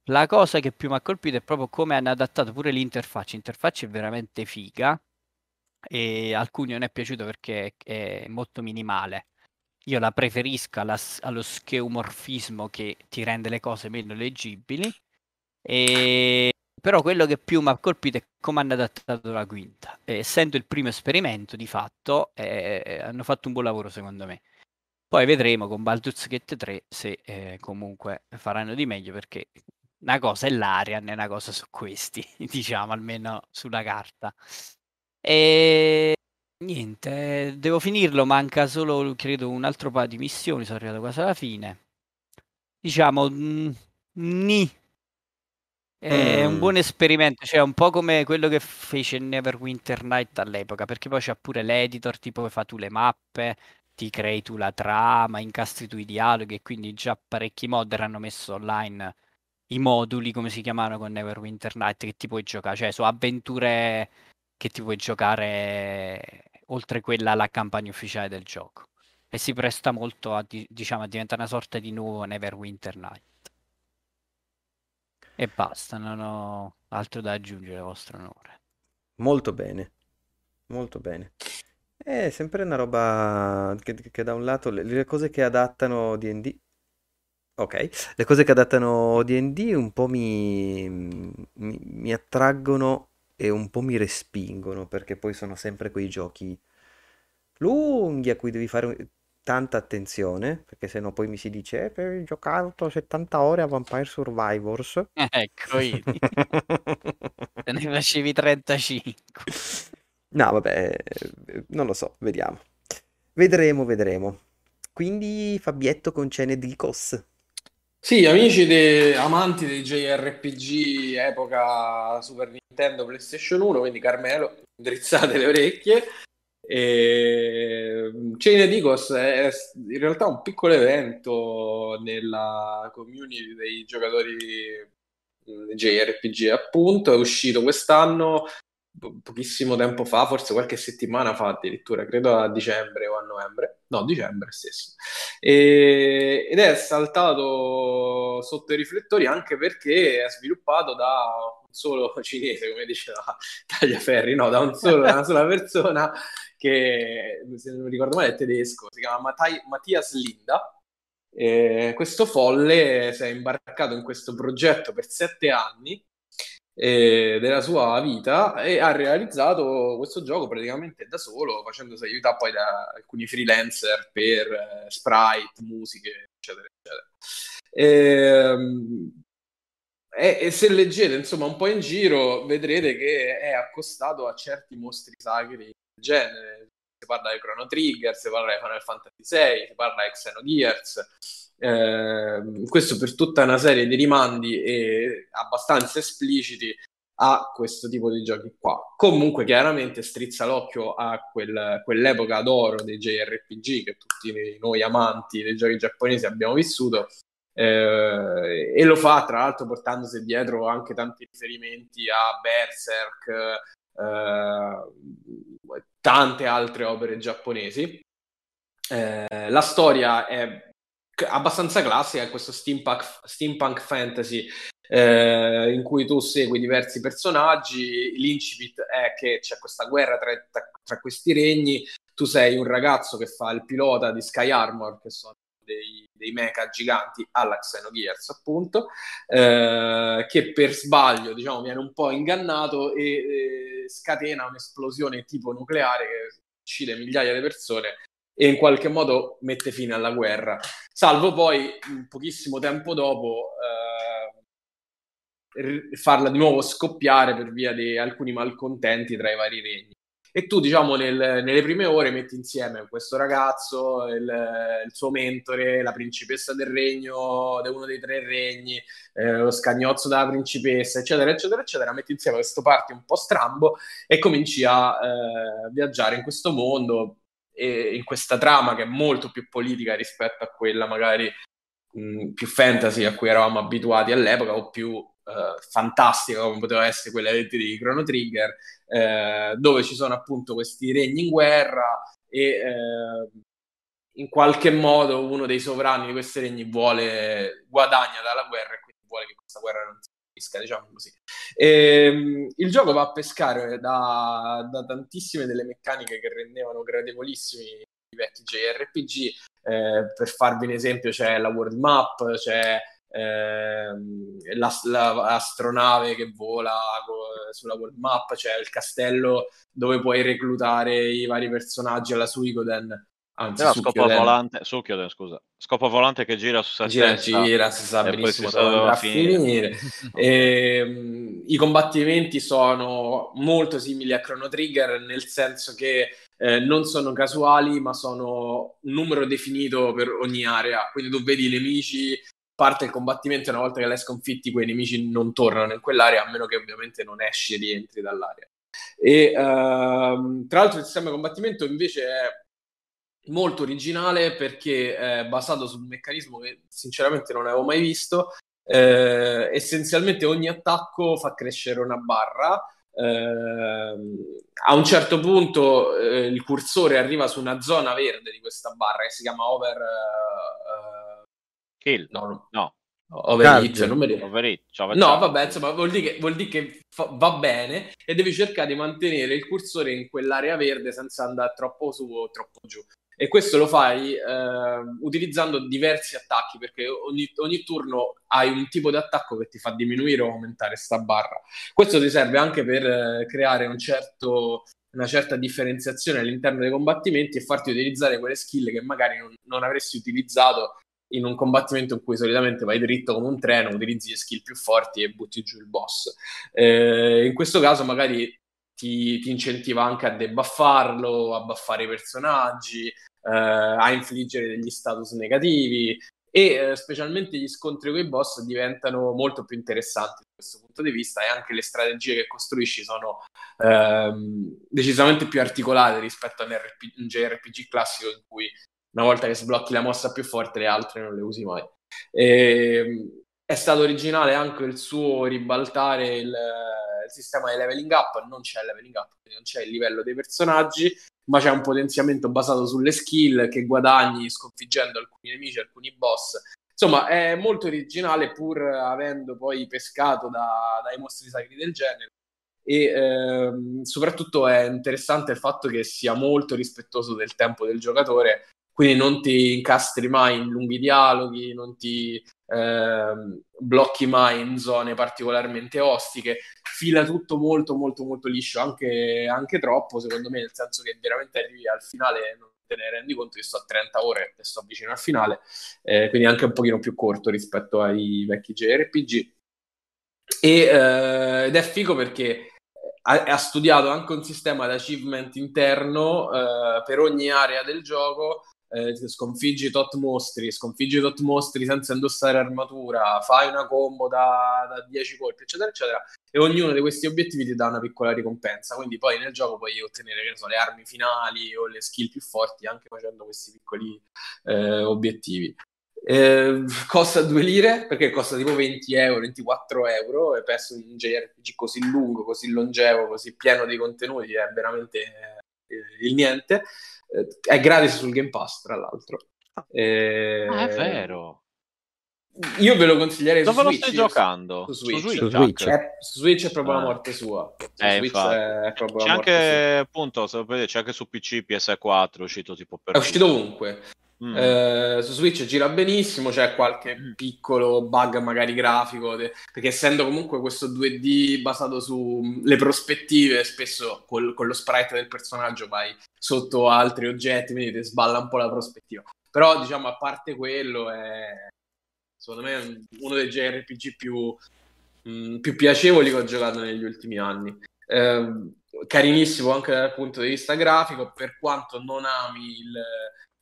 la cosa che più mi ha colpito è proprio come hanno adattato pure l'interfaccia. L'interfaccia è veramente figa e alcuni non è piaciuto perché è molto minimale. Io la preferisco alla- allo scheomorfismo che ti rende le cose meno leggibili. E... Però quello che più mi ha colpito è come hanno adattato la quinta. E essendo il primo esperimento, di fatto, eh, hanno fatto un buon lavoro secondo me. Poi vedremo con Baldur's Gate 3 se eh, comunque faranno di meglio perché una cosa è l'Arian e una cosa su questi, diciamo, almeno sulla carta. E niente, devo finirlo, manca solo, credo, un altro paio di missioni, sono arrivato quasi alla fine. Diciamo, mm, ni. È un Mm. buon esperimento, cioè un po' come quello che fece Neverwinter Night all'epoca, perché poi c'è pure l'editor, tipo che fa tu le mappe, ti crei tu la trama, incastri tu i dialoghi e quindi già parecchi modder hanno messo online i moduli, come si chiamano con Neverwinter Night, che ti puoi giocare, cioè sono avventure che ti puoi giocare oltre quella alla campagna ufficiale del gioco. E si presta molto a, di- diciamo, a diventare una sorta di nuovo Neverwinter Night. E basta, non ho altro da aggiungere, vostro onore. Molto bene, molto bene. È sempre una roba che, che da un lato le, le cose che adattano D&D, ok, le cose che adattano D&D un po' mi, mi, mi attraggono e un po' mi respingono perché poi sono sempre quei giochi lunghi a cui devi fare tanta attenzione perché sennò poi mi si dice eh, per giocato 70 ore a Vampire Survivors. Ecco, vedi. Te ne facevi 35. No, vabbè, non lo so, vediamo. Vedremo, vedremo. Quindi Fabietto con Cene di Cos. Sì, amici de- amanti dei JRPG epoca Super Nintendo, PlayStation 1, quindi Carmelo, drizzate le orecchie. E... Chain of Digos è in realtà un piccolo evento nella community dei giocatori mm, JRPG, appunto, è uscito quest'anno, po- pochissimo tempo fa, forse qualche settimana fa addirittura, credo a dicembre o a novembre, no, dicembre stesso. E- ed è saltato sotto i riflettori anche perché è sviluppato da solo cinese, come diceva Tagliaferri, no, da un solo, da una sola persona che, se non mi ricordo male, è tedesco, si chiama Mattai- Mattias Linda. E questo folle si è imbarcato in questo progetto per sette anni eh, della sua vita e ha realizzato questo gioco praticamente da solo, facendosi aiutare poi da alcuni freelancer per eh, sprite, musiche, eccetera, eccetera. Ehm, e, e se leggete insomma un po' in giro vedrete che è accostato a certi mostri sacri del genere. Si parla di Chrono Trigger, si parla di Final Fantasy VI, si parla di Xenogears. Ehm, questo per tutta una serie di rimandi e abbastanza espliciti a questo tipo di giochi qua. Comunque, chiaramente strizza l'occhio a quel- quell'epoca d'oro dei JRPG che tutti noi amanti dei giochi giapponesi abbiamo vissuto. Eh, e lo fa tra l'altro portandosi dietro anche tanti riferimenti a Berserk, eh, tante altre opere giapponesi. Eh, la storia è abbastanza classica, è questo steampunk, steampunk fantasy eh, in cui tu segui diversi personaggi. L'incipit è che c'è questa guerra tra- tra questi regni. Tu sei un ragazzo che fa il pilota di Sky Armor, che sono dei, dei mecha giganti alla Xenogears, appunto, eh, che per sbaglio, diciamo, viene un po' ingannato e eh, scatena un'esplosione tipo nucleare che uccide migliaia di persone e in qualche modo mette fine alla guerra. Salvo poi, pochissimo tempo dopo, eh, farla di nuovo scoppiare per via di alcuni malcontenti tra i vari regni. E tu, diciamo, nel- nelle prime ore metti insieme questo ragazzo, il, il suo mentore, la principessa del regno, uno dei tre regni, eh, lo scagnozzo della principessa, eccetera, eccetera, eccetera. Metti insieme questo party un po' strambo e cominci a eh, viaggiare in questo mondo e in questa trama che è molto più politica rispetto a quella magari mh, più fantasy a cui eravamo abituati all'epoca o più eh, fantastica come poteva essere quella di Chrono Trigger eh, dove ci sono appunto questi regni in guerra e eh, in qualche modo uno dei sovrani di questi regni vuole guadagna dalla guerra e quindi vuole che questa guerra non si finisca, diciamo così. E, ehm, il gioco va a pescare da, da, tantissime delle meccaniche che rendevano gradevolissimi i vecchi JRPG. Eh, per farvi un esempio, c'è la world map, c'è ehm, l'astronave che vola sulla world map, c'è il castello dove puoi reclutare i vari personaggi alla Suikoden Anzi, no, scopo volante, Succhioden, scusa. Scopo volante che gira su se gira, stessa. Gira, si sa benissimo dove andrà a finire. e, um, I combattimenti sono molto simili a Chrono Trigger, nel senso che eh, non sono casuali, ma sono un numero definito per ogni area. Quindi tu vedi i nemici, parte il combattimento e una volta che l'hai sconfitti, quei nemici non tornano in quell'area, a meno che ovviamente non esci e rientri dall'area. E uh, tra l'altro il sistema di combattimento invece è molto originale perché è basato su un meccanismo che sinceramente non avevo mai visto. Eh, essenzialmente ogni attacco fa crescere una barra. Eh, a un certo punto eh, il cursore arriva su una zona verde di questa barra che si chiama over uh, kill. No, no. Overhit, non mi ricordo. No, vabbè, insomma, vuol dire che, vuol dire che fa, va bene e devi cercare di mantenere il cursore in quell'area verde senza andare troppo su o troppo giù e questo lo fai eh, utilizzando diversi attacchi perché ogni, ogni, turno hai un tipo di attacco che ti fa diminuire o aumentare sta barra. Questo ti serve anche per eh, creare un certo, una certa differenziazione all'interno dei combattimenti e farti utilizzare quelle skill che magari non, non avresti utilizzato in un combattimento in cui solitamente vai dritto come un treno, utilizzi le skill più forti e butti giù il boss. Eh, in questo caso magari ti, ti, incentiva anche a debuffarlo, a buffare i personaggi, eh, a infliggere degli status negativi e eh, specialmente gli scontri con i boss diventano molto più interessanti da questo punto di vista e anche le strategie che costruisci sono ehm, decisamente più articolate rispetto a un, RP- un JRPG classico in cui una volta che sblocchi la mossa più forte le altre non le usi mai. E, ehm, è stato originale anche il suo ribaltare il, il sistema di leveling up, non c'è il leveling up, quindi non c'è il livello dei personaggi, ma c'è un potenziamento basato sulle skill che guadagni sconfiggendo alcuni nemici, alcuni boss. Insomma, è molto originale pur avendo poi pescato da, dai mostri sacri del genere. E ehm, soprattutto è interessante il fatto che sia molto rispettoso del tempo del giocatore, quindi non ti incastri mai in lunghi dialoghi, non ti eh, blocchi mai in zone particolarmente ostiche, fila tutto molto molto molto liscio, anche, anche troppo secondo me, nel senso che veramente arrivi al finale non te ne rendi conto che sto a 30 ore e sto vicino al finale, eh, quindi anche un pochino più corto rispetto ai vecchi JRPG. E, eh, ed è figo perché ha, ha, studiato anche un sistema di achievement interno eh, per ogni area del gioco eh, sconfiggi tot mostri, sconfiggi tot mostri senza indossare armatura, fai una combo da, da 10 colpi, eccetera, eccetera, e ognuno di questi obiettivi ti dà una piccola ricompensa. Quindi poi nel gioco puoi ottenere che ne so, le armi finali o le skill più forti anche facendo questi piccoli eh, obiettivi. Eh, costa 2 lire perché costa tipo 20 euro, 24 euro e penso un JRPG così lungo, così longevo, così pieno di contenuti è veramente eh, il niente. Eh, è gratis sul Game Pass, tra l'altro. Eh, ah, è vero. Io ve lo consiglierei Dove su Switch. Dove lo stai giocando? Su Switch. Su Switch, su Switch. È, su Switch è proprio ah. la morte sua. Su eh, Switch è proprio c'è anche, sua. appunto, c'è anche su PC, PS4, è uscito tipo per... È uscito ovunque. Mm. Eh, su Switch gira benissimo, c'è qualche mm. piccolo bug magari grafico, de- perché essendo comunque questo 2D basato sulle prospettive, spesso col- con lo sprite del personaggio vai sotto altri oggetti, quindi ti sballa un po' la prospettiva. Però diciamo, a parte quello, è secondo me uno dei JRPG più, mh, mm, più piacevoli che ho giocato negli ultimi anni. Eh, carinissimo anche dal punto di vista grafico, per quanto non ami il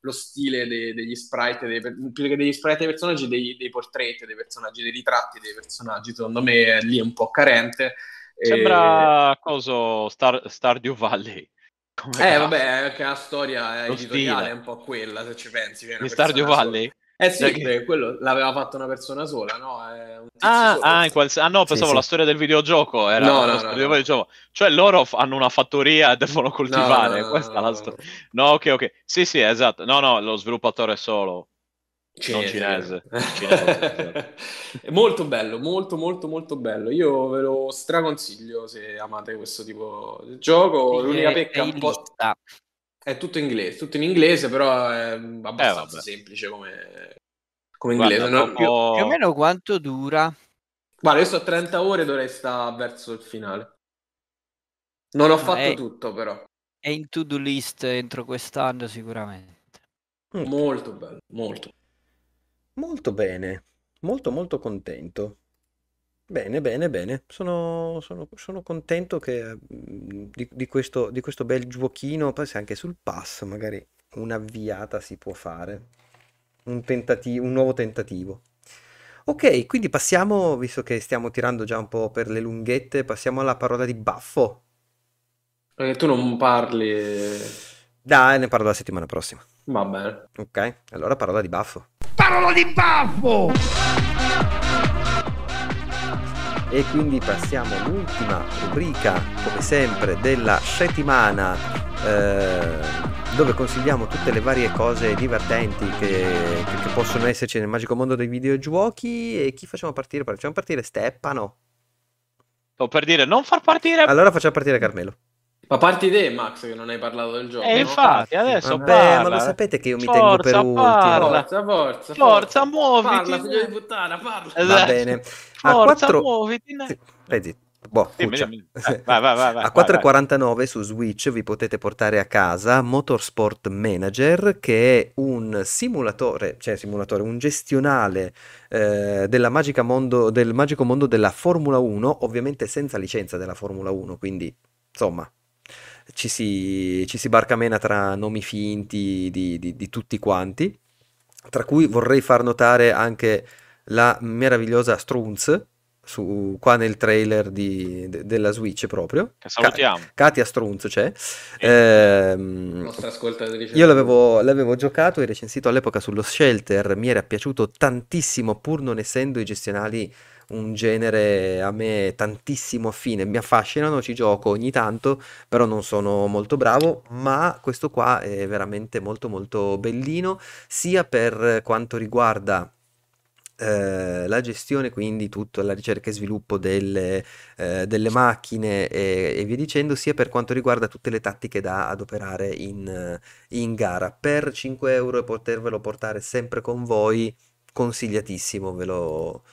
lo stile de- degli sprite, dei, più che degli sprite dei personaggi, dei, dei portrait dei personaggi, dei ritratti dei personaggi, secondo me lì è un po' carente. Sembra e... coso Star, Stardew Valley. Come eh, va? vabbè, anche la storia editoriale stile. è un po' quella, se ci pensi. Di Stardew Valley? Eh sì, Dai, che- perché quello l'aveva fatto una persona sola, no? È un Ah, solo. ah, in qual- ah, no, pensavo sì. la storia del videogioco. Era No, no, la no, storia no. del videogioco. Cioè, loro f- hanno una fattoria e devono coltivare. no, Questa è no, la no, storia. No, ok, ok. Sì, sì, esatto. No, no, lo sviluppatore è solo. Non cinese. Cinese, È molto bello, molto molto molto bello. Io ve lo straconsiglio se amate questo tipo di gioco. L'unica pecca è un po'... lista. È tutto inglese, tutto in inglese, però è abbastanza vabbè. semplice come, come Guarda, inglese. No, dopo- io- Più o meno quanto dura? Guarda, io sto a 30 ore, dovrei stare verso il finale. Non ho No, fatto è- tutto, però. È in to-do list entro quest'anno sicuramente. Molto bello, molto. Molto bene, molto molto contento. Bene, bene, bene. Sono, sono- sono contento che, mm, di, di questo, di questo bel giochino, poi se anche sul pass magari un'avviata si può fare, un tentativo, un nuovo tentativo. Ok, quindi passiamo, visto che stiamo tirando già un po' per le lunghette, passiamo alla parola di Baffo. Perché tu non parli... Dai, ne parlo la settimana prossima. Va bene. Ok, allora parola di Baffo. E quindi passiamo all'ultima rubrica, come sempre, della settimana, eh, dove consigliamo tutte le varie cose divertenti che, che- che possono esserci nel magico mondo dei videogiochi. E chi facciamo partire? Facciamo partire Steppano. Sto per dire, non far partire. Allora facciamo partire Carmelo. Ma parti te, Max, che non hai parlato del gioco, E no? infatti, adesso Vabbè, ma parla. lo sapete che io mi tengo per Forza, ultimo. parla. Forza, forza, Forza, muoviti. Parla, figlio di puttana, parla. Va Esatto. bene. A Forza, 4... muoviti. zitto. Boh. Eh, vai, vai, A vai, 4,49 su Switch vi potete portare a casa Motorsport Manager, che è un simulatore, cioè simulatore, un gestionale eh, della magica mondo, del magico mondo della Formula 1, ovviamente senza licenza della Formula 1, quindi insomma ci si, ci si barcamena tra nomi finti di, di- di tutti quanti, tra cui vorrei far notare anche la meravigliosa Strunz, su, qua nel trailer di- de- della Switch proprio. Che salutiamo. Ka- Katia Strunz c'è. La nostra ascoltatrice. io l'avevo, l'avevo giocato e recensito all'epoca sullo Shelter, mi era piaciuto tantissimo pur non essendo i gestionali un genere a me tantissimo affine, mi affascinano, ci gioco ogni tanto, però non sono molto bravo, ma questo qua è veramente molto molto bellino, sia per quanto riguarda eh, la gestione, quindi tutta la ricerca e sviluppo delle, eh, delle macchine e, e via dicendo, sia per quanto riguarda tutte le tattiche da adoperare in, in gara. Per 5 euro e potervelo portare sempre con voi, consigliatissimo, ve lo,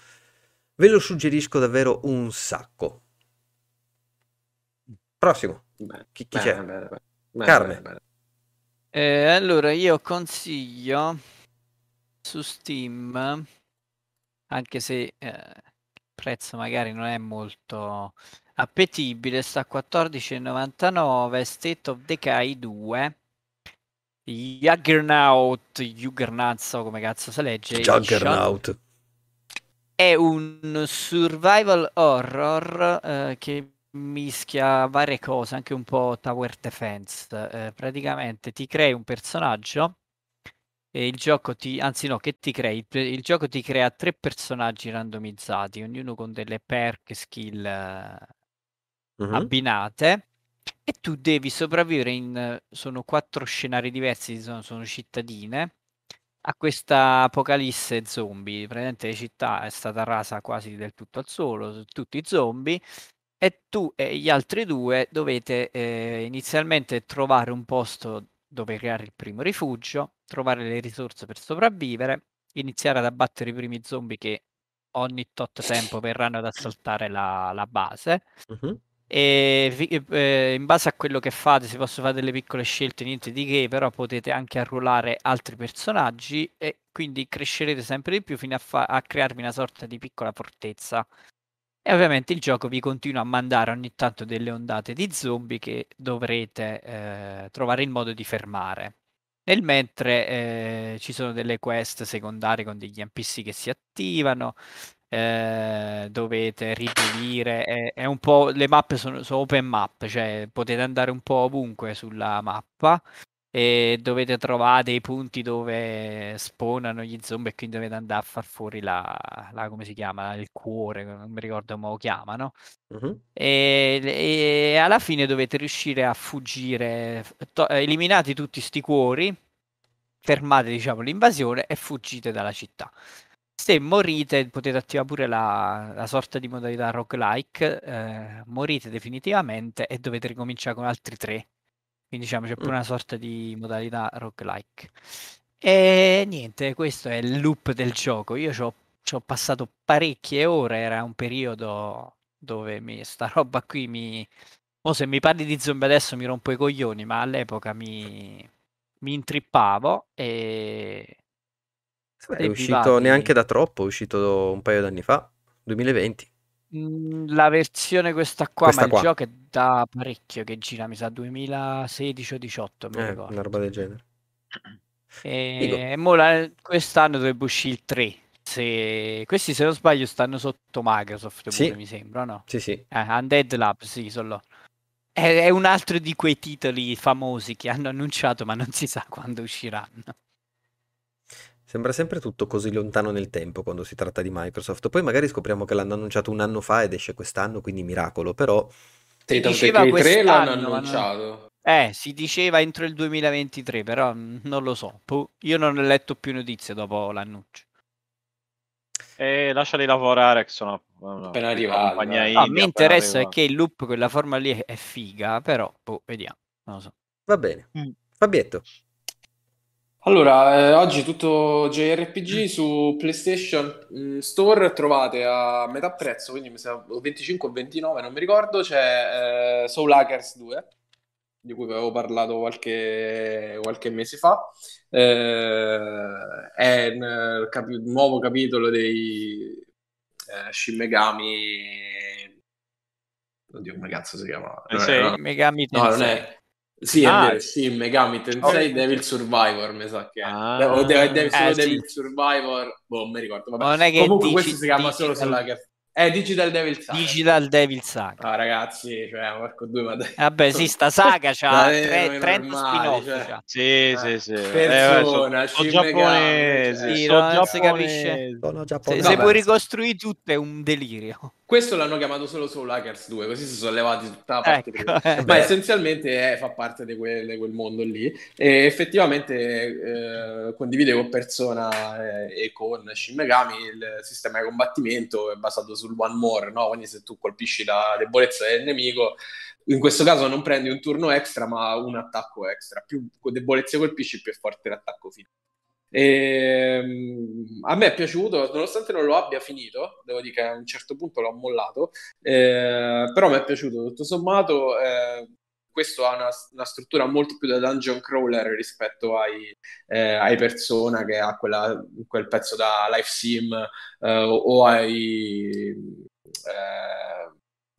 ve lo suggerisco davvero un sacco. Prossimo, Bene, chi, chi bene, c'è? bene, Carne. Eh, allora io consiglio su Steam, anche se eh, il prezzo magari non è molto appetibile, sta a 14,99 State of Decay 2. Juggernaut, Juggernaut, so come cazzo si legge. Juggernaut. È un survival horror eh, che mischia varie cose, anche un po' tower defense. Eh, praticamente ti crei un personaggio e il gioco ti, anzi no, che ti crei? Il, il gioco ti crea tre personaggi randomizzati, ognuno con delle perk, skill Mhm. abbinate e tu devi sopravvivere in sono quattro scenari diversi, sono, sono cittadine a questa apocalisse zombie. Praticamente la città è stata rasa quasi del tutto al suolo, tutti zombie e tu e gli altri due dovete eh, inizialmente trovare un posto dove creare il primo rifugio, trovare le risorse per sopravvivere, iniziare ad abbattere i primi zombie che ogni tot tempo verranno ad assaltare la, la base Mhm. E eh, in base a quello che fate si possono fare delle piccole scelte, niente di che, però potete anche arruolare altri personaggi e quindi crescerete sempre di più fino a, fa- a crearvi una sorta di piccola fortezza. E ovviamente il gioco vi continua a mandare ogni tanto delle ondate di zombie che dovrete eh, trovare il modo di fermare. Nel mentre eh, ci sono delle quest secondarie con degli NPC che si attivano, eh, dovete ripulire, è, è un po', le mappe sono, sono open map, cioè potete andare un po' ovunque sulla mappa e dovete trovare dei punti dove spawnano gli zombie e quindi dovete andare a far fuori la, la- come si chiama, il cuore, non mi ricordo come lo chiamano. Mhm. E, e alla fine dovete riuscire a fuggire, to- eliminati tutti sti cuori, fermate diciamo l'invasione e fuggite dalla città. Se morite potete attivare pure la, la sorta di modalità roguelike, eh, morite definitivamente e dovete ricominciare con altri tre. Quindi diciamo c'è pure Mm. una sorta di modalità roguelike. E niente, questo è il loop del gioco. Io ci ho, ci ho passato parecchie ore, era un periodo dove mi, sta roba qui mi... Mo se mi parli di zombie adesso mi rompo i coglioni, ma all'epoca mi, mi intrippavo e... Beh, è uscito neanche da troppo, è uscito un paio d'anni fa, 2020. Mm, La versione questa qua, Questa ma il qua. gioco è da parecchio che gira, mi sa 2016 o 18, mi Eh, ricordo. una roba del genere. E, e mo la- quest'anno dovrebbe uscire il 3. Se... Questi, se non sbaglio, stanno sotto Microsoft, Sì. pure, mi sembra, no? Sì, sì. Eh, Undead Lab, sì, sono è un altro di quei titoli famosi che hanno annunciato, ma non si sa quando usciranno. Sembra sempre tutto così lontano nel tempo quando si tratta di Microsoft. Poi magari scopriamo che l'hanno annunciato un anno fa ed esce quest'anno, quindi miracolo. Però of Diceva Decay 3 l'hanno quest'anno, ma non- annunciato. Eh, si diceva entro il 2023, però non lo so. Boh, Io non ho letto più notizie dopo l'annuncio. E lasciali lavorare, che sono una Appena dai. No, indie, mi interessa è arrivati. che il loop, quella forma lì è figa, però boh, vediamo. Non lo so. va bene. Mm. Fabietto. Allora, eh, oggi tutto JRPG su PlayStation mm, Store trovate a metà prezzo, quindi mi sa o 25 o 29, non mi ricordo, c'è eh, Soul Hackers 2, di cui avevo parlato qualche, qualche mese fa. Eh, è un eh, capi- nuovo capitolo dei eh, Shin Megami... Oddio, come cazzo si chiama? Eh, No, sì. no, Megami no, non è... Sì, è Ah. vero, Shin Megami Tensei Oh. Devil Survivor, mi sa che è. Ah. O De- De- solo Eh, sì. Devil Survivor, boh, non mi ricordo. Vabbè. Non è che Comunque dici- questo si chiama solo digital- Soul Hackers. È Digital Devil Saga. Digital Devil Saga. Ah, ragazzi, cioè, porco due, ma dai. Vabbè, sì, sta saga c'ha tre- noi 30 normali, spin-off. cioè. Sì, sì, sì. Persona, eh, sono Shin giapponesi, Megami, Sì, sono non si capisce. giapponesi. Sono Se, giapponese. se Vabbè. puoi ricostruire tutto è un delirio. Questo l'hanno chiamato solo Soul Hackers 2, così si sono levati tutta la parte Ecco, eh. Ma Beh. essenzialmente eh, fa parte di quel, di quel mondo lì e effettivamente eh, condivide con Persona eh, e con Shin Megami il sistema di combattimento è basato sul one more, no? Quindi se tu colpisci la debolezza del nemico, in questo caso non prendi un turno extra ma un attacco extra, più debolezze colpisci più è forte l'attacco finale. Ehm, a me è piaciuto, nonostante non lo abbia finito, devo dire che a un certo punto l'ho mollato, eh, però mi è piaciuto tutto sommato. eh, questo ha una, una struttura molto più da dungeon crawler rispetto ai, eh, ai Persona che ha quella- quel pezzo da life sim eh, o ai eh,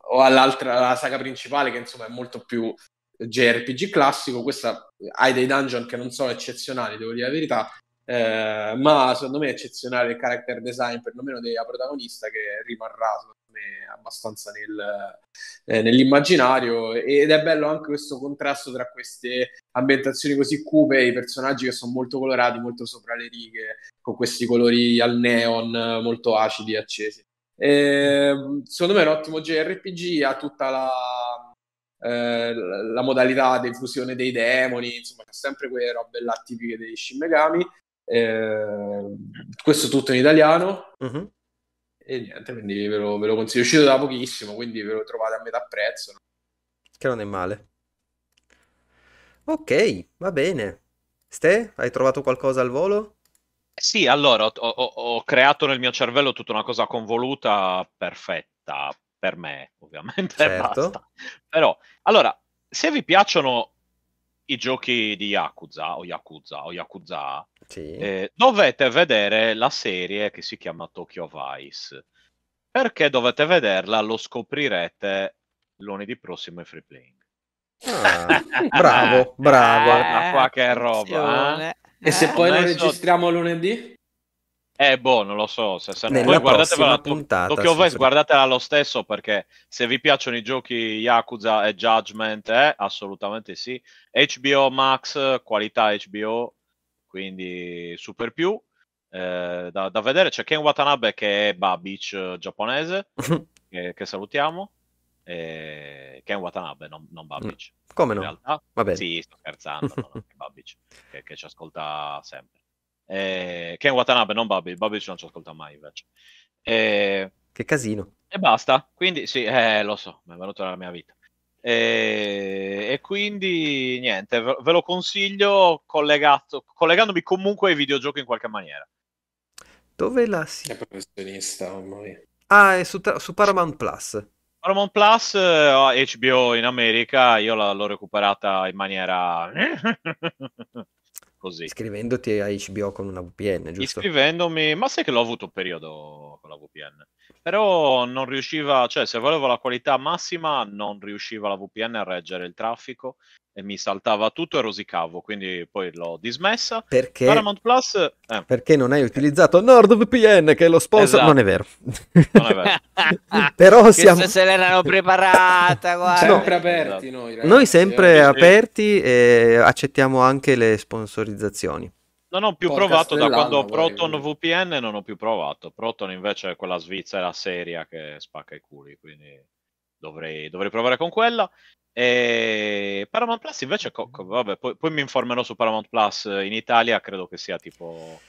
o all'altra la saga principale che insomma è molto più JRPG classico. Questa hai dei dungeon che non sono eccezionali, devo dire la verità, eh, ma secondo me è eccezionale il character design, perlomeno della protagonista, che rimarrà me abbastanza nel, eh, nell'immaginario. Ed è bello anche questo contrasto tra queste ambientazioni così cupe e i personaggi che sono molto colorati, molto sopra le righe, con questi colori al neon molto acidi e accesi. Eh, secondo me è un ottimo JRPG, ha tutta la, eh, la- modalità di fusione dei demoni, insomma, sempre quelle robe là tipiche dei Shin Megami. Eh, questo tutto in italiano Mhm. E niente, quindi ve lo, ve lo consiglio. È uscito da pochissimo, quindi ve lo trovate a metà prezzo. Che non è male. Ok, va bene. Ste, hai trovato qualcosa al volo? Sì, allora ho, ho- ho creato nel mio cervello tutta una cosa convoluta perfetta per me, ovviamente. Certo. basta. Però, allora, se vi piacciono i giochi di Yakuza o Yakuza o Yakuza, Sì. eh, dovete vedere la serie che si chiama Tokyo Vice. Perché dovete vederla? Lo scoprirete lunedì prossimo in free playing. Ah, bravo, bravo. Guarda qua che roba, attenzione. E se Eh, poi lo registriamo lunedì? Eh, boh, non lo so. Se, se Nella poi guardatevela puntata, Tokyo Vice, guardatela lo stesso perché se vi piacciono i giochi Yakuza e Judgment, eh, assolutamente sì. HBO Max, qualità HBO, quindi super più. Eh, da, da vedere c'è Ken Watanabe che è Babic eh, giapponese, che, che salutiamo. Eh, Ken Watanabe, non, non Babic. Come In no? realtà, Va bene. sì, sto scherzando, no, no, Babic, che, che ci ascolta sempre. Eh, Ken Watanabe, non Babic, Babic non ci ascolta mai invece. Eh, Che casino. e basta, quindi sì, eh, lo so, mi è venuto nella mia vita. E, e quindi niente, ve, lo consiglio collegato, collegandomi comunque ai videogiochi in qualche maniera. Dove la si... È professionista, mia. Ah, è su, su Paramount Plus. Paramount Plus, eh, HBO in America, io la- l'ho recuperata in maniera così. Iscrivendoti a HBO con una VPN, giusto? Iscrivendomi, ma sai che l'ho avuto un periodo con la VPN, però non riusciva, cioè se volevo la qualità massima non riusciva la VPN a reggere il traffico e mi saltava tutto e rosicavo, quindi poi l'ho dismessa. Perché, Paramount Plus, eh, perché non hai utilizzato NordVPN, che è lo sponsor. Esatto. Non è vero. non è vero. Però siamo... se l'erano preparata, guarda. Sempre No. aperti noi, ragazzi, Noi sempre eh. sì. aperti e accettiamo anche le sponsorizzazioni. Non ho più Podcast provato da quando ho Proton. VPN, non ho più provato. Proton invece è quella svizzera seria che spacca i culi, quindi dovrei, dovrei provare con quella. E Paramount Plus invece, co- co- vabbè, poi, poi mi informerò su Paramount Plus in Italia, credo che sia tipo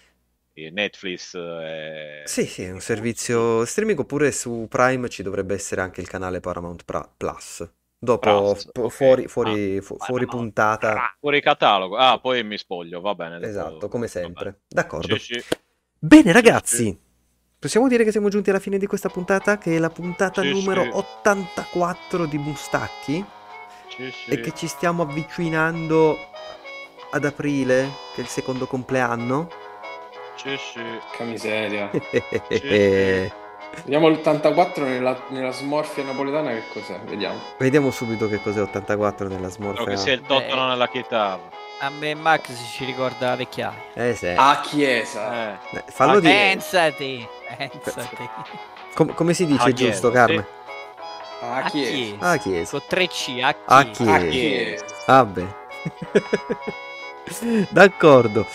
eh, Netflix. eh, Sì, sì, è un servizio streaming oppure su Prime ci dovrebbe essere anche il canale Paramount Pra- Plus. Dopo Plus, fu- ok. fuori, fuori, fu- Ah, fuori Paramount puntata. Fuori catalogo. Ah, poi mi spoglio, va bene. dopo- Esatto, come sempre. D'accordo. Sì, sì. Bene ragazzi, possiamo dire che siamo giunti alla fine di questa puntata, che è la puntata Sì, numero sì. 84 di Mustacchi Sì, sì. e che ci stiamo avvicinando ad aprile, che è il secondo compleanno. Sì, sì. Che miseria. Vediamo l'84 nella, nella smorfia napoletana che cos'è? Vediamo. Vediamo subito che cos'è 84 nella smorfia. che sia il totano Eh. nella chitarra. A me Max ci ricorda la vecchiaia. Eh sì. A chiesa. Eh. Eh, fallo ah, dire. Pensati, pensati. Com- come si dice Ah, giusto, chiedo, Carme? A A chiesa. chiesa. Ah, chiesa. Con 3C, a A chiesa. A chiesa. chiesa. Vabbè. D'accordo.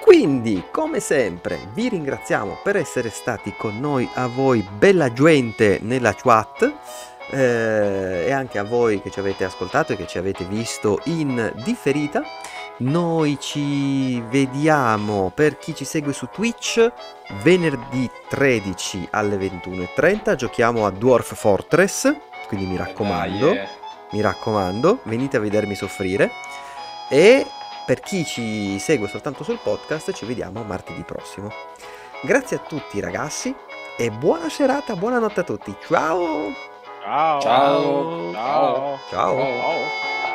Quindi, come sempre, vi ringraziamo per essere stati con noi, a voi bella gente nella chat eh, e anche a voi che ci avete ascoltato e che ci avete visto in differita. Noi ci vediamo per chi ci segue su Twitch venerdì 13 alle 21.30. Giochiamo a Dwarf Fortress, quindi mi raccomando Dai, eh. mi raccomando, venite a vedermi soffrire. E per chi ci segue soltanto sul podcast, ci vediamo martedì prossimo. Grazie a tutti ragazzi e buona serata, buonanotte a tutti. Ciao! Ciao. Ciao. Ciao. Ciao! Ciao.